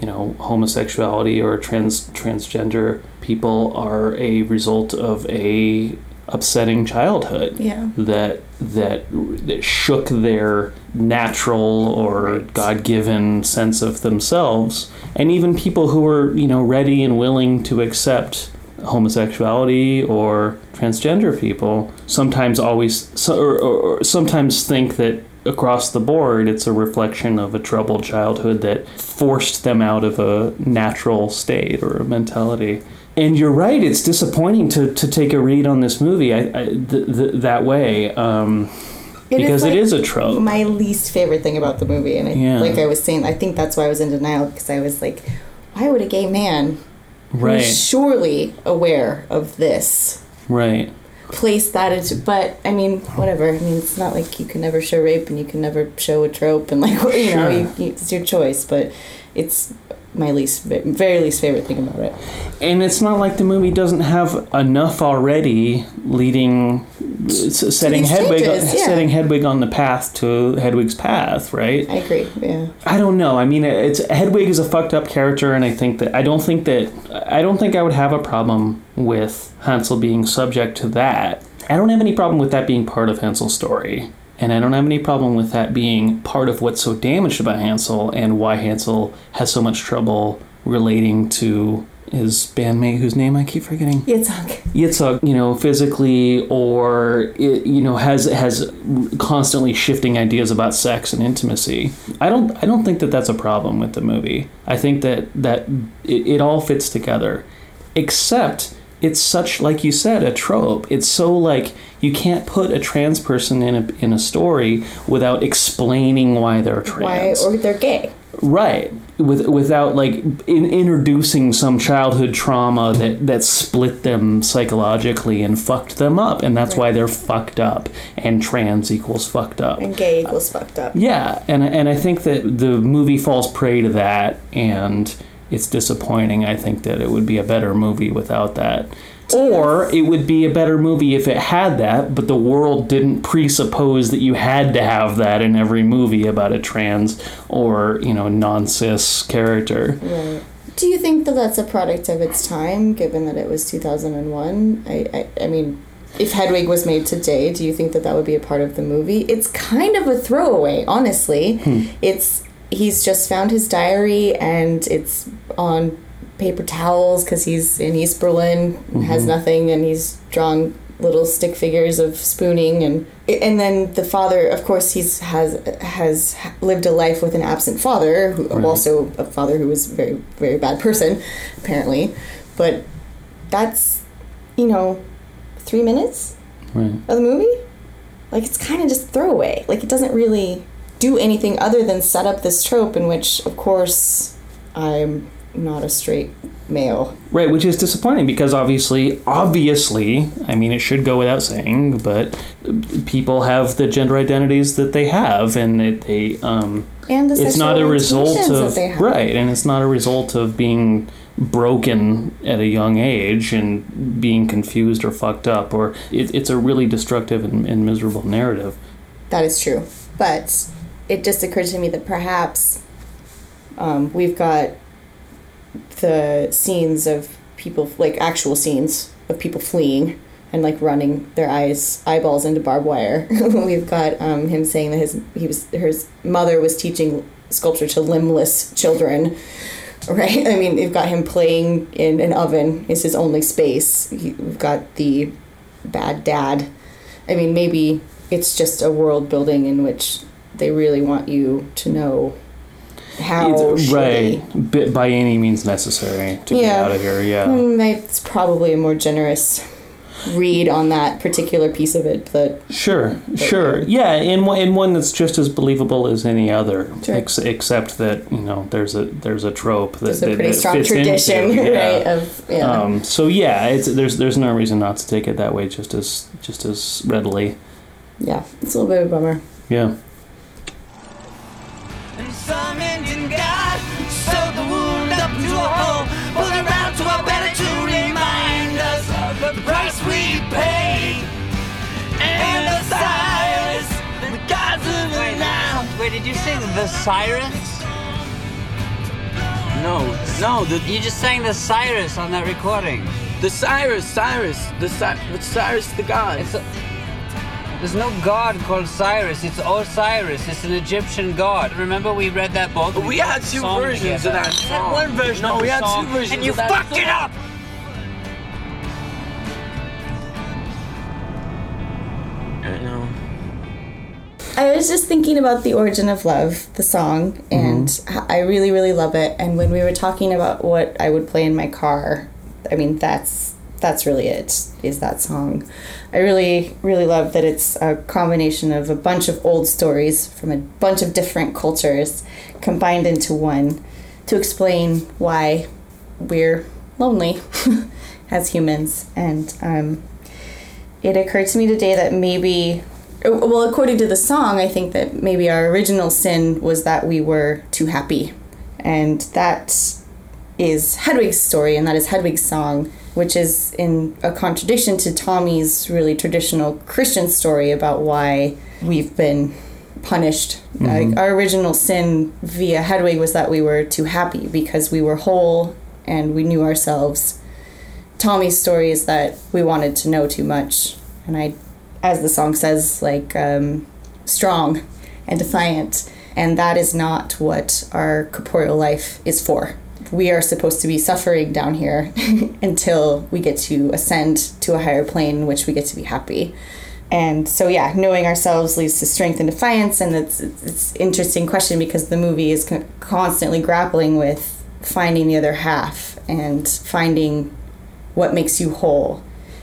you know homosexuality or trans transgender people are a result of a upsetting childhood Yeah. that that that shook their natural or god-given sense of themselves and even people who were you know ready and willing to accept homosexuality or transgender people sometimes always so, or, or, or sometimes think that across the board it's a reflection of a troubled childhood that forced them out of a natural state or a mentality and you're right it's disappointing to, to take a read on this movie I, I, th- th- that way um, It is, because like, it is a trope My least favorite thing about the movie, and I, Yeah. like I was saying, I think that's why I was in denial because I was like, why would a gay man, right who's surely aware of this, right place that into? But I mean, whatever. I mean, it's not like you can never show rape and you can never show a trope, and like you know, Sure. you, you, it's your choice. But it's my least, very least favorite thing about it. and it's not like the movie doesn't have enough already leading setting Hedwig changes, yeah. setting Hedwig on the path to Hedwig's path right I agree. Yeah. I don't know I mean it's Hedwig is a fucked up character and I think that I don't think that I don't think I would have a problem with Hansel being subject to that I don't have any problem with that being part of Hansel's story and I don't have any problem with that being part of what's so damaged about Hansel and why Hansel has so much trouble relating to his bandmate whose name I keep forgetting. Yitzhak. Yitzhak, you know, physically or it, you know has has constantly shifting ideas about sex and intimacy. I don't I don't think that that's a problem with the movie. I think that that it, it all fits together, except it's such like you said a trope. It's so like you can't put a trans person in a in a story without explaining why they're trans Why or they're gay. Right. With without like in, introducing some childhood trauma that that split them psychologically and fucked them up, and that's why they're fucked up. And trans equals fucked up. And gay equals fucked up. Yeah, and and I think that the movie falls prey to that, and it's disappointing. I think that it would be a better movie without that. Or it would be a better movie if it had that, but the world didn't presuppose that you had to have that in every movie about a trans or, you know, non cis character. Right. Do you think that that's a product of its time, given that it was 2001? I, I, I mean, if Hedwig was made today, do you think that that would be a part of the movie? It's kind of a throwaway, honestly. Hmm. It's he's just found his diary and it's on paper towels because he's in East Berlin, has Mhm. nothing, and he's drawn little stick figures of spooning and and then the father of course he's has has lived a life with an absent father who Right. also a father who was a very very bad person apparently but that's you know three minutes Right. of the movie like it's kind of just throwaway like it doesn't really do anything other than set up this trope in which of course i'm not a straight male Right, which is disappointing because obviously, obviously, I mean, it should go without saying, but people have the gender identities that they have, and it, they um, And the it's not a result of they have. right, and it's not a result of being broken at a young age and being confused or fucked up, or it, it's a really destructive and, and miserable narrative. That is true. But it just occurred to me that perhaps um, we've got the scenes of people, like actual scenes of people fleeing and like running their eyes eyeballs into barbed wire. we've got um, him saying that his he was his mother was teaching sculpture to limbless children. Right, I mean, we've got him playing in an oven. Is his only space. We've got the bad dad. I mean, maybe it's just a world building in which they really want you to know how It's- right, bi- by any means necessary to get out of here. Yeah. Mm, It's probably a more generous read on that particular piece of it, but Sure, sure, yeah, and one, and one that's just as believable as any other, Sure. ex- except that you know there's a there's a trope that a that- pretty that strong fits tradition, into, yeah. right? Of yeah, Um, so yeah, it's there's there's no reason not to take it that way, just as just as readily. yeah. It's a little bit of a bummer. Yeah. And some Indian god sewed the wound up into a hole, pulled it round to our belly to remind us of the price we paid. And the Cyrus, the gods of the now. Wait, did you say the sirens? No, no, the You just sang the Cyrus on that recording. the Cyrus, Cyrus, the Cy- the Cyrus, the god. It's a, there's no god called Cyrus. It's Osiris. It's an Egyptian god. Remember we read that book? We had two versions together. of that We had song. one version No, of we the had two song, versions and you of that fucked it up. I know. I was just thinking about the origin of love, the song, mm-hmm. and I really, really love it. And when we were talking about what I would play in my car, I mean that's that's really it. Is that song? I really, really love that it's a combination of a bunch of old stories from a bunch of different cultures combined into one to explain why we're lonely as humans. And um, it occurred to me today that maybe well according to the song i think that maybe our original sin was that we were too happy and that is hedwig's story and that is hedwig's song which is in a contradiction to tommy's really traditional christian story about why we've been punished Mhm. like our original sin via hedwig was that we were too happy because we were whole and we knew ourselves Tommy's story is that we wanted to know too much, and I, as the song says, like um, strong and defiant, and that is not what our corporeal life is for. We are supposed to be suffering down here until we get to ascend to a higher plane in which we get to be happy. And so, yeah, knowing ourselves leads to strength and defiance, and it's it's interesting question because the movie is constantly grappling with finding the other half and finding what makes you whole.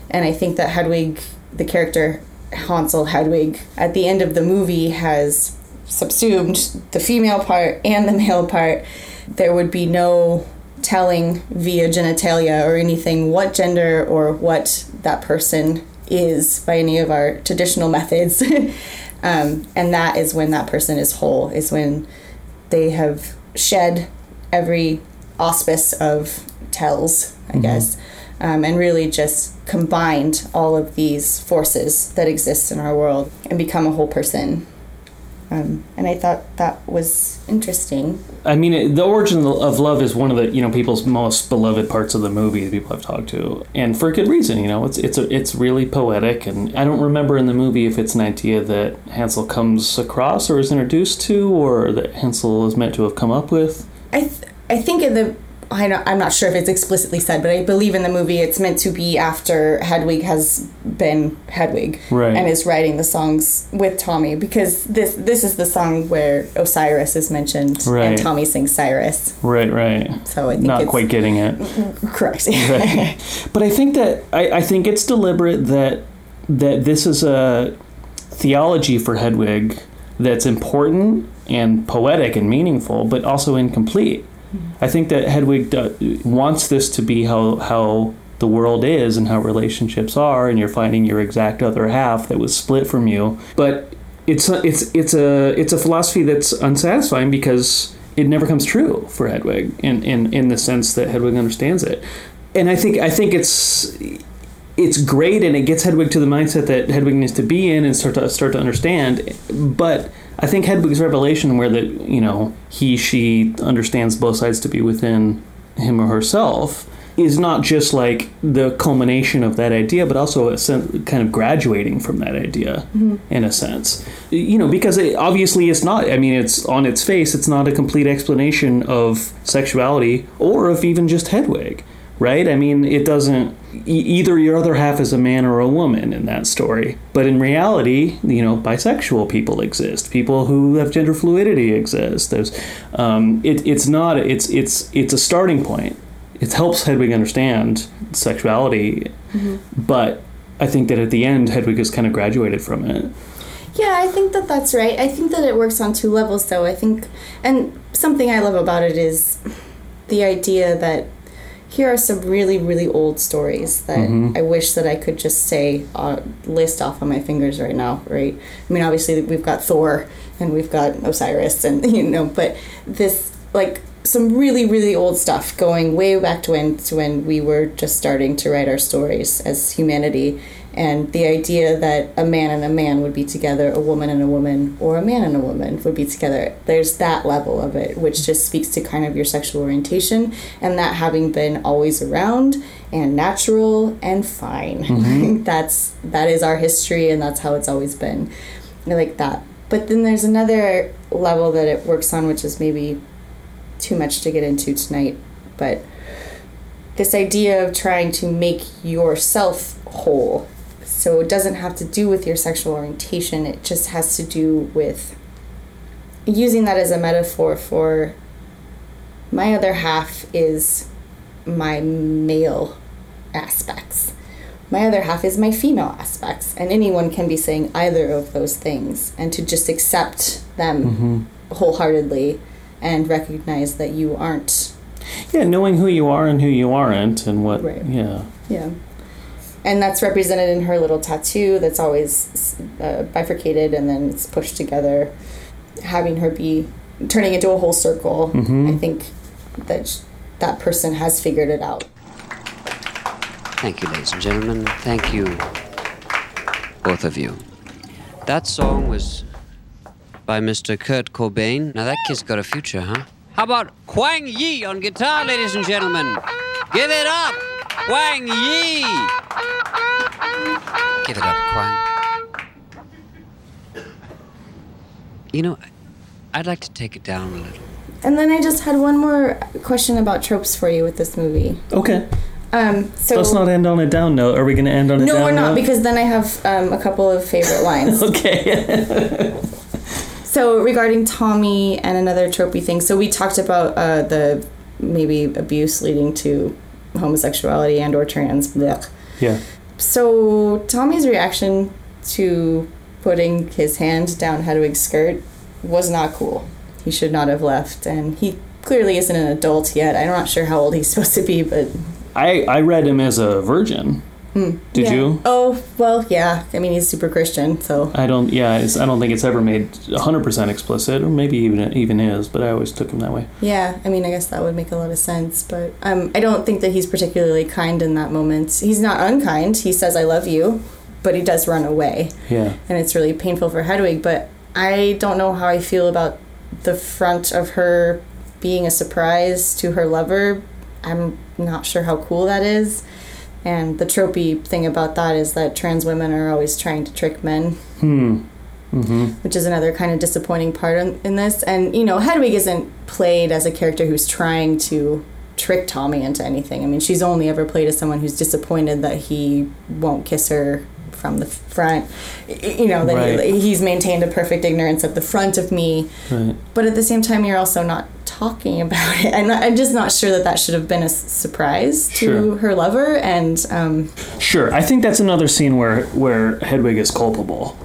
And I think that Hedwig, the character Hansel Hedwig, at the end of the movie has subsumed the female part and the male part. There would be no telling via genitalia or anything what gender or what that person is by any of our traditional methods. um, and that is when that person is whole, is when they have shed every auspice of tells, I guess, um, and really just combined all of these forces that exist in our world and become a whole person. Um, and I thought that was interesting. I mean, the origin of love is one of the you know people's most beloved parts of the movie. that People I've talked to, and for a good reason. You know, it's it's a, it's really poetic, and I don't remember in the movie if it's an idea that Hansel comes across or is introduced to, or that Hansel is meant to have come up with. I th- I think in the I I'm not sure if it's explicitly said, but I believe in the movie it's meant to be after Hedwig has been Hedwig Right. and is writing the songs with Tommy because this this is the song where Osiris is mentioned Right. and Tommy sings Cyrus. Right, right. So I think not quite getting it. Correct. Right. But I think that I, I think it's deliberate that that this is a theology for Hedwig that's important and poetic and meaningful, but also incomplete. I think that Hedwig do, wants this to be how how the world is and how relationships are, and you're finding your exact other half that was split from you. But it's a, it's it's a it's a philosophy that's unsatisfying because it never comes true for Hedwig in, in, in the sense that Hedwig understands it. And I think I think it's it's great and it gets Hedwig to the mindset that Hedwig needs to be in and start to start to understand. But I think Hedwig's revelation where that you know he she understands both sides to be within him or herself is not just like the culmination of that idea, but also a sen- kind of graduating from that idea Mhm. in a sense. You know, because it, obviously it's not. I mean, it's on its face, it's not a complete explanation of sexuality or of even just Hedwig, right? I mean, it doesn't. Either your other half is a man or a woman in that story, but in reality, you know, bisexual people exist. People who have gender fluidity exist. There's, um, it, it's not. It's it's it's a starting point. It helps Hedwig understand sexuality, Mhm. but I think that at the end, Hedwig has kind of graduated from it. Yeah, I think that that's right. I think that it works on two levels, though. I think, and something I love about it is the idea that here are some really, really old stories that Mhm. I wish that I could just say, uh, list off on my fingers right now, right? I mean, obviously, we've got Thor and we've got Osiris, and, you know, but this, like, some really, really old stuff going way back to when, to when we were just starting to write our stories as humanity and the idea that a man and a man would be together, a woman and a woman, or a man and a woman would be together. There's that level of it, which just speaks to kind of your sexual orientation and that having been always around and natural and fine. Mhm. that's that is our history and that's how it's always been. I like that. But then there's another level that it works on, which is maybe too much to get into tonight, but this idea of trying to make yourself whole. So it doesn't have to do with your sexual orientation, it just has to do with using that as a metaphor for my other half is my male aspects. My other half is my female aspects, and anyone can be saying either of those things, and to just accept them Mm-hmm. wholeheartedly and recognize that you aren't Yeah, knowing who you are and who you aren't, and what. Right. Yeah. Yeah. And that's represented in her little tattoo that's always uh, bifurcated and then it's pushed together, having her be turning into a whole circle. Mhm. I think that sh- that person has figured it out. Thank you, ladies and gentlemen. Thank you, both of you. That song was by Mr. Kurt Cobain. Now, that kid's got a future, huh? How about Kwang Yi on guitar, ladies and gentlemen? Give it up! Quang Yi! Give it up, Quang. You know, I'd like to take it down a little. And then I just had one more question about tropes for you with this movie. Okay. Um, so Let's not end on a down note. Are we going to end on a no, down note? No, we're not note? because then I have um, a couple of favorite lines. okay. So regarding Tommy and another tropey thing, so we talked about uh, the maybe abuse leading to homosexuality and or trans. Blech. yeah. So Tommy's reaction to putting his hand down Hedwig's skirt was not cool. He should not have left, and he clearly isn't an adult yet. I'm not sure how old he's supposed to be, but I, I read him as a virgin. Hmm, Did yeah. you? Oh well, yeah. I mean, he's super Christian, so I don't. Yeah, it's, I don't think it's ever made 100% explicit, or maybe even even is. But I always took him that way. Yeah, I mean, I guess that would make a lot of sense, but um, I don't think that he's particularly kind in that moment. He's not unkind. He says, I love you, but he does run away. Yeah. And it's really painful for Hedwig, but I don't know how I feel about the front of her being a surprise to her lover. I'm not sure how cool that is. And the tropey thing about that is that trans women are always trying to trick men Hmm. Mm-hmm. which is another kind of disappointing part in, in this. And you know, Hedwig isn't played as a character who's trying to trick Tommy into anything. I mean, she's only ever played as someone who's disappointed that he won't kiss her from the front. You know, that Right. he, he's maintained a perfect ignorance at the front of me. Right. But at the same time, you're also not talking about it. I'm, I'm just not sure that that should have been a surprise to Sure. her lover. And um, Sure, I think that's another scene where where Hedwig is culpable.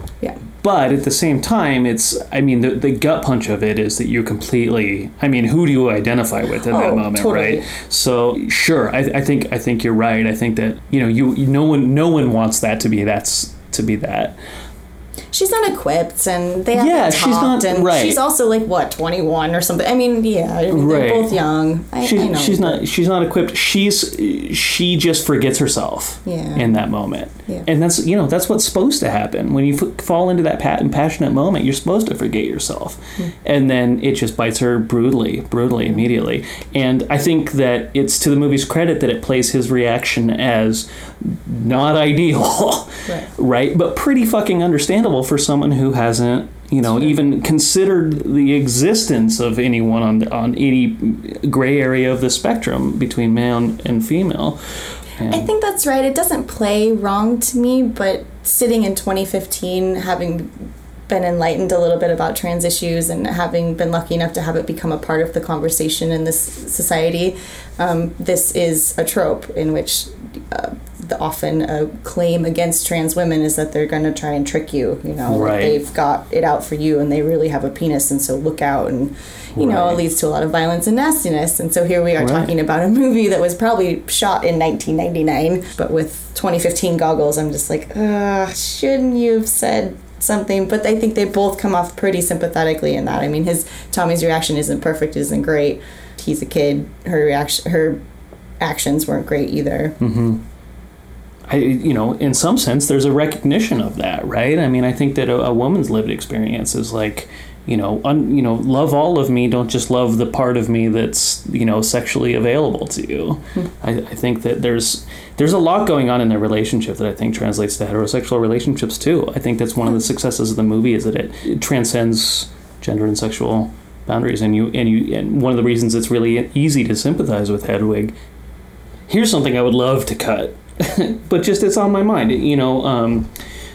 But at the same time, it's I mean the the gut punch of it is that you're completely I mean who do you identify with in that Oh, moment, totally. right? So sure, I, I think I think you're right. I think that you know you, you no one no one wants that to be that's to be that. She's not equipped, and they haven't Yeah, talked. she's not- and right. she's also like what 21 or something. I mean, yeah, they're Right. both young. I, She, I know. she's not she's not equipped. She's she just forgets herself Yeah. in that moment. Yeah. And that's you know that's what's supposed to happen when you f- fall into that pat- passionate moment. You're supposed to forget yourself, Hmm. and then it just bites her brutally, brutally immediately. And I think that it's to the movie's credit that it plays his reaction as not ideal, Right. right? But pretty fucking understandable for someone who hasn't. You know, even considered the existence of anyone on on any gray area of the spectrum between male and, and female. And- I think that's right. It doesn't play wrong to me, but sitting in 2015, having been enlightened a little bit about trans issues and having been lucky enough to have it become a part of the conversation in this society, um, this is a trope in which uh, the often a claim against trans women is that they're going to try and trick you. You know, like Right. they've got it out for you and they really have a penis, and so look out. And you know, it leads to a lot of violence and nastiness. And so here we are Right. talking about a movie that was probably shot in 1999, but with 2015 goggles, I'm just like, uh, shouldn't you have said something? But I think they both come off pretty sympathetically in that. I mean, his Tommy's reaction isn't perfect, isn't great. He's a kid. Her reaction, her actions weren't great either. hmm I, you know, in some sense, there's a recognition of that, right? I mean, I think that a, a woman's lived experience is like, you know, un, you know, love all of me. Don't just love the part of me that's, you know, sexually available to you. Hmm. I, I think that there's there's a lot going on in their relationship that I think translates to heterosexual relationships too. I think that's one of the hmm. successes of the movie is that it, it transcends gender and sexual boundaries, and you and you and one of the reasons it's really easy to sympathize with Hedwig here's something I would love to cut, but just it's on my mind. You know, um,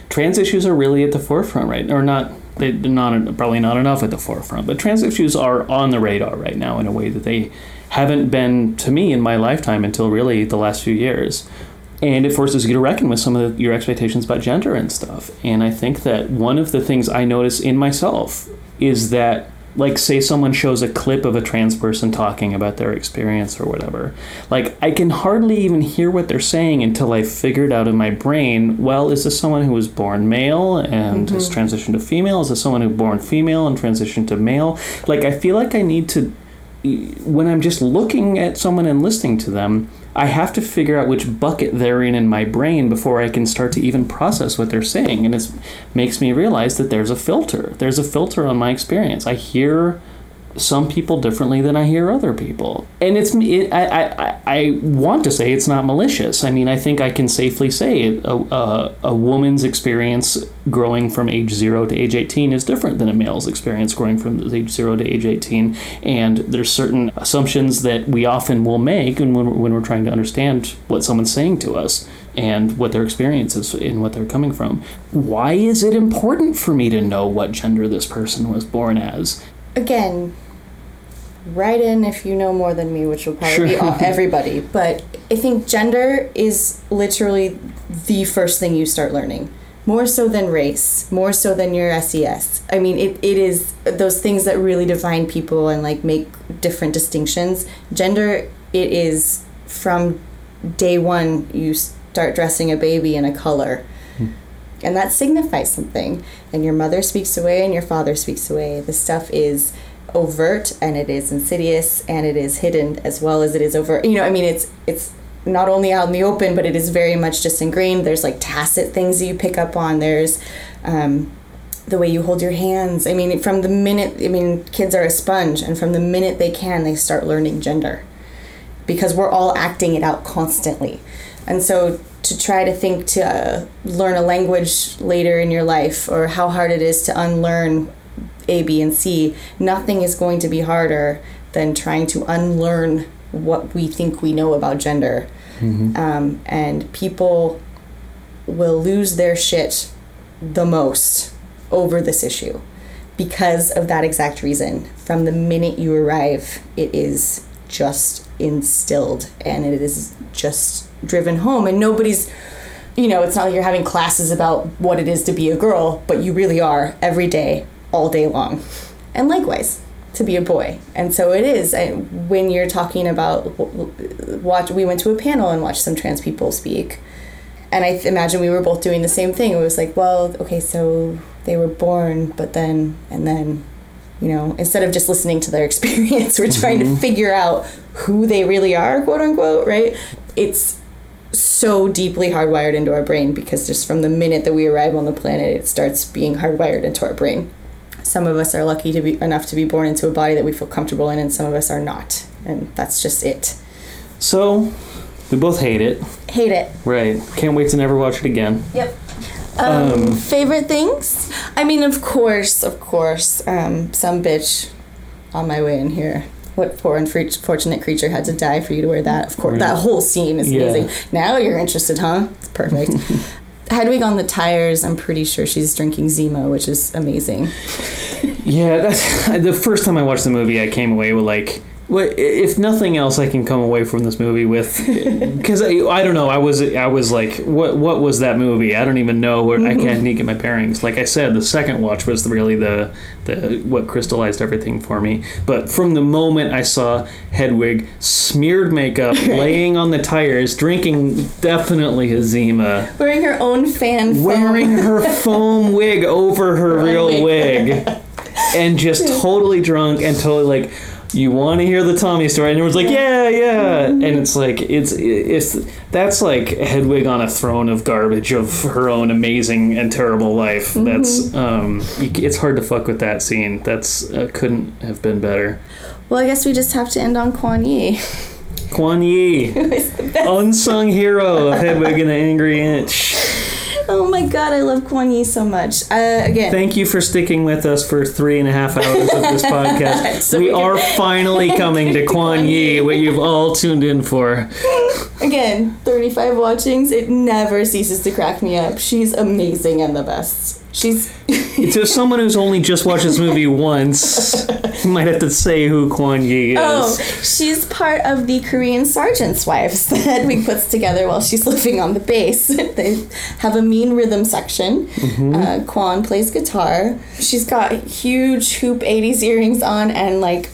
trans issues are really at the forefront, right? Or not? They're not probably not enough at the forefront, but trans issues are on the radar right now in a way that they haven't been to me in my lifetime until really the last few years. And it forces you to reckon with some of the, your expectations about gender and stuff. And I think that one of the things I notice in myself is that like say someone shows a clip of a trans person talking about their experience or whatever. Like i can hardly even hear what they're saying until i figured out in my brain well is this someone who was born male and has Mhm. transitioned to female? Is this someone who born female and transitioned to male? Like i feel like i need to when i'm just looking at someone and listening to them I have to figure out which bucket they're in in my brain before I can start to even process what they're saying. And it makes me realize that there's a filter. There's a filter on my experience. I hear some people differently than I hear other people. And it's it, I, I, I- want to say it's not malicious. I mean, I think I can safely say a, a, a woman's experience growing from age zero to age 18 is different than a male's experience growing from age zero to age 18. And there's certain assumptions that we often will make when, when, when we're trying to understand what someone's saying to us and what their experience is and what they're coming from. Why is it important for me to know what gender this person was born as? Again, write in if you know more than me, which will probably be all, everybody. But I think gender is literally the first thing you start learning. More so than race, more so than your SES. I mean, it, it is those things that really define people and like make different distinctions. Gender, it is from day one, you start dressing a baby in a color hmm. and that signifies something and your mother speaks away and your father speaks away the stuff is overt and it is insidious and it is hidden as well as it is overt you know i mean it's it's not only out in the open but it is very much just ingrained. There's like tacit things that you pick up on. There's um, the way you hold your hands. I mean from the minute i mean kids are a sponge and from the minute they can they start learning gender because we're all acting it out constantly. And so to try to think to uh, learn a language later in your life or how hard it is to unlearn A, B, and C, nothing is going to be harder than trying to unlearn what we think we know about gender. Um, and people will lose their shit the most over this issue because of that exact reason. From the minute you arrive, it is just instilled and it is just driven home. And nobody's, you know, it's not like you're having classes about what it is to be a girl, but you really are every day, all day long. And likewise, to be a boy. And so it is. And when you're talking about watch, we went to a panel and watched some trans people speak. And I imagine we were both doing the same thing. It was like, well, okay, so they were born, but then, and then, you know, instead of just listening to their experience, we're trying to mm-hmm. figure out who they really are, quote unquote, right? It's so deeply hardwired into our brain because just from the minute that we arrive on the planet, it starts being hardwired into our brain. Some of us are lucky to be enough to be born into a body that we feel comfortable in, and some of us are not. And that's just it. So, we both hate it. Hate it. Right. Can't wait to never watch it again. Yep. Um, Um, favorite things? I mean, of course, of course, um, some bitch on my way in here. What poor unfortunate creature had to die for you to wear that? Of course, Right. that whole scene is Yeah. amazing. Now you're interested, huh? It's perfect. Hedwig on the tires. I'm pretty sure she's drinking Zima, which is amazing. Yeah, that's the first time I watched the movie. I came away with like, what if nothing else, I can come away from this movie with because I, I don't know. I was I was like, what what was that movie? I don't even know. Where, I mm-hmm. can't even get my bearings. Like I said, the second watch was really the the what crystallized everything for me. But from the moment I saw Hedwig smeared makeup, laying on the tires, drinking definitely a Zima. Wearing her own fan. foam. wearing her foam wig over her real wig and just totally drunk and totally like you want to hear the Tommy story? And everyone's like yeah. Yeah and it's like it's it's that's like Hedwig on a throne of garbage of her own amazing and terrible life. That's um it's hard to fuck with that scene. That's uh, couldn't have been better. Well, I guess we just have to end on Quan Yi. Quan Yi. Unsung hero of Hedwig and the Angry Inch Oh my god, I love Quan Yi so much. Uh, again, Thank you for sticking with us for three and a half hours of this podcast. So we are finally coming to Quan Yi, what you've all tuned in for. Again, 35 watchings, it never ceases to crack me up. She's amazing and the best. She's to someone who's only just watched this movie once, you might have to say who Quan Yi is. Oh, she's part of the Korean sergeant's wives that we puts together while she's living on the base. they have a mean rhythm section. Mhm. Uh, Quan plays guitar. She's got huge hoop 80s earrings on and like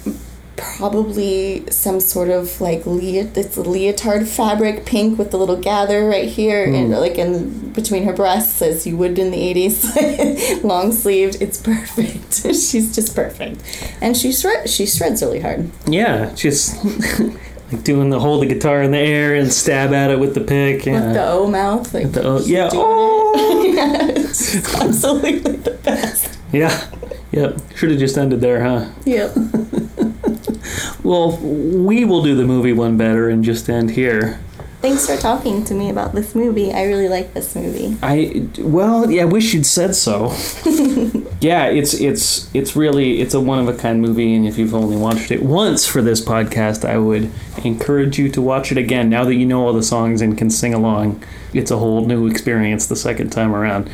probably some sort of like leot- it's leotard fabric pink with the little gather right here and Mm. like in between her breasts as you would in the 80s long sleeved it's perfect she's just perfect and she shred- she shreds really hard Yeah, just like doing the hold the guitar in the air and stab at it with the pick. Yeah. with the O mouth like the O- yeah, it. yeah absolutely the best yeah. Yep. Should have just ended there, huh? yep Well, we will do the movie one better and just end here. thanks for talking to me about this movie I really like this movie I well, yeah, I wish you'd said so. yeah, it's it's it's really it's a one of a kind movie, and if you've only watched it once for this podcast, I would encourage you to watch it again. Now that you know all the songs and can sing along, it's a whole new experience the second time around.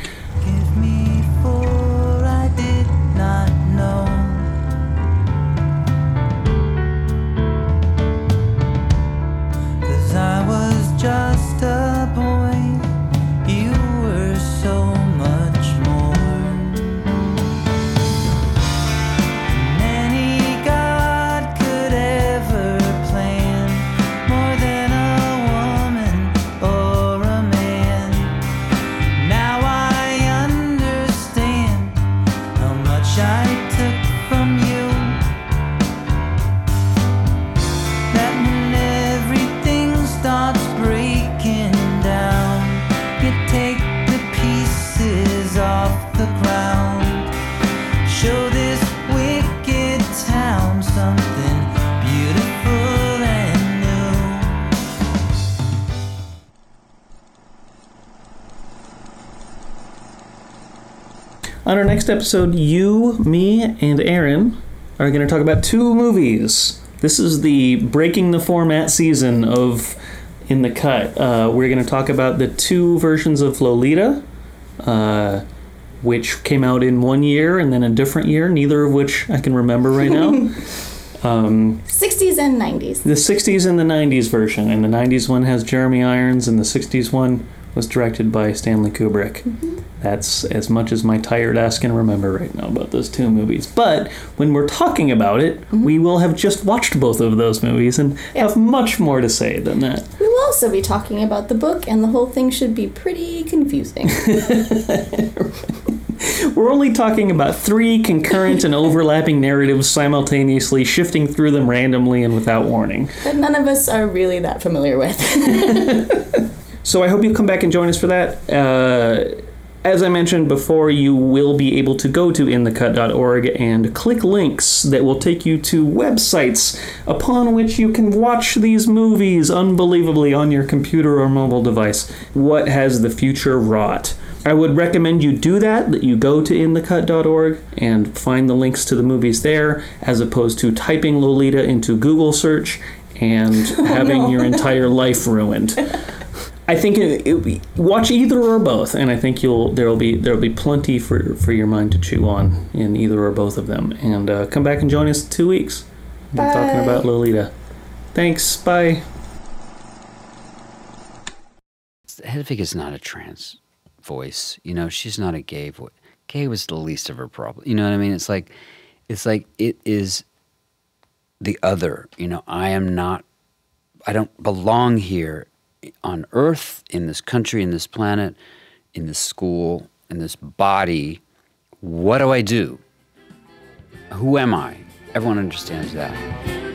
Next episode, you, me, and Aaron are going to talk about two movies This is the breaking the format season of In the Cut. Uh, we're going to talk about the two versions of Lolita, uh, which came out in one year and then a different year, neither of which I can remember right now. um, 60s and 90s. the 60s and the 90s version, and the 90s one has Jeremy Irons, and the 60s one was directed by Stanley Kubrick. That's as much as my tired ass can remember right now about those two movies. But when we're talking about it, we will have just watched both of those movies and have much more to say than that. We will also be talking about the book, and the whole thing should be pretty confusing. We're only talking about three concurrent and overlapping narratives simultaneously, shifting through them randomly and without warning. that none of us are really that familiar with. So I hope you'll come back and join us for that. Uh, as I mentioned before, you will be able to go to inthecut.org and click links that will take you to websites upon which you can watch these movies unbelievably on your computer or mobile device. What has the future wrought? I would recommend you do that, that you go to inthecut.org and find the links to the movies there, as opposed to typing Lolita into Google search and oh, having your entire life ruined. I think it, it, watch either or both, and I think you'll there'll be there'll be plenty for for your mind to chew on in either or both of them. And uh, come back and join us in two weeks. We're talking about Lolita. Thanks. Bye. Hedwig is not a trans voice. You know, she's not a gay voice. Gay was the least of her problem. You know what I mean? It's like, it's like it is the other. You know, I am not. I don't belong here on Earth, in this country, in this planet, in this school, in this body. What do I do? Who am I? Everyone understands that.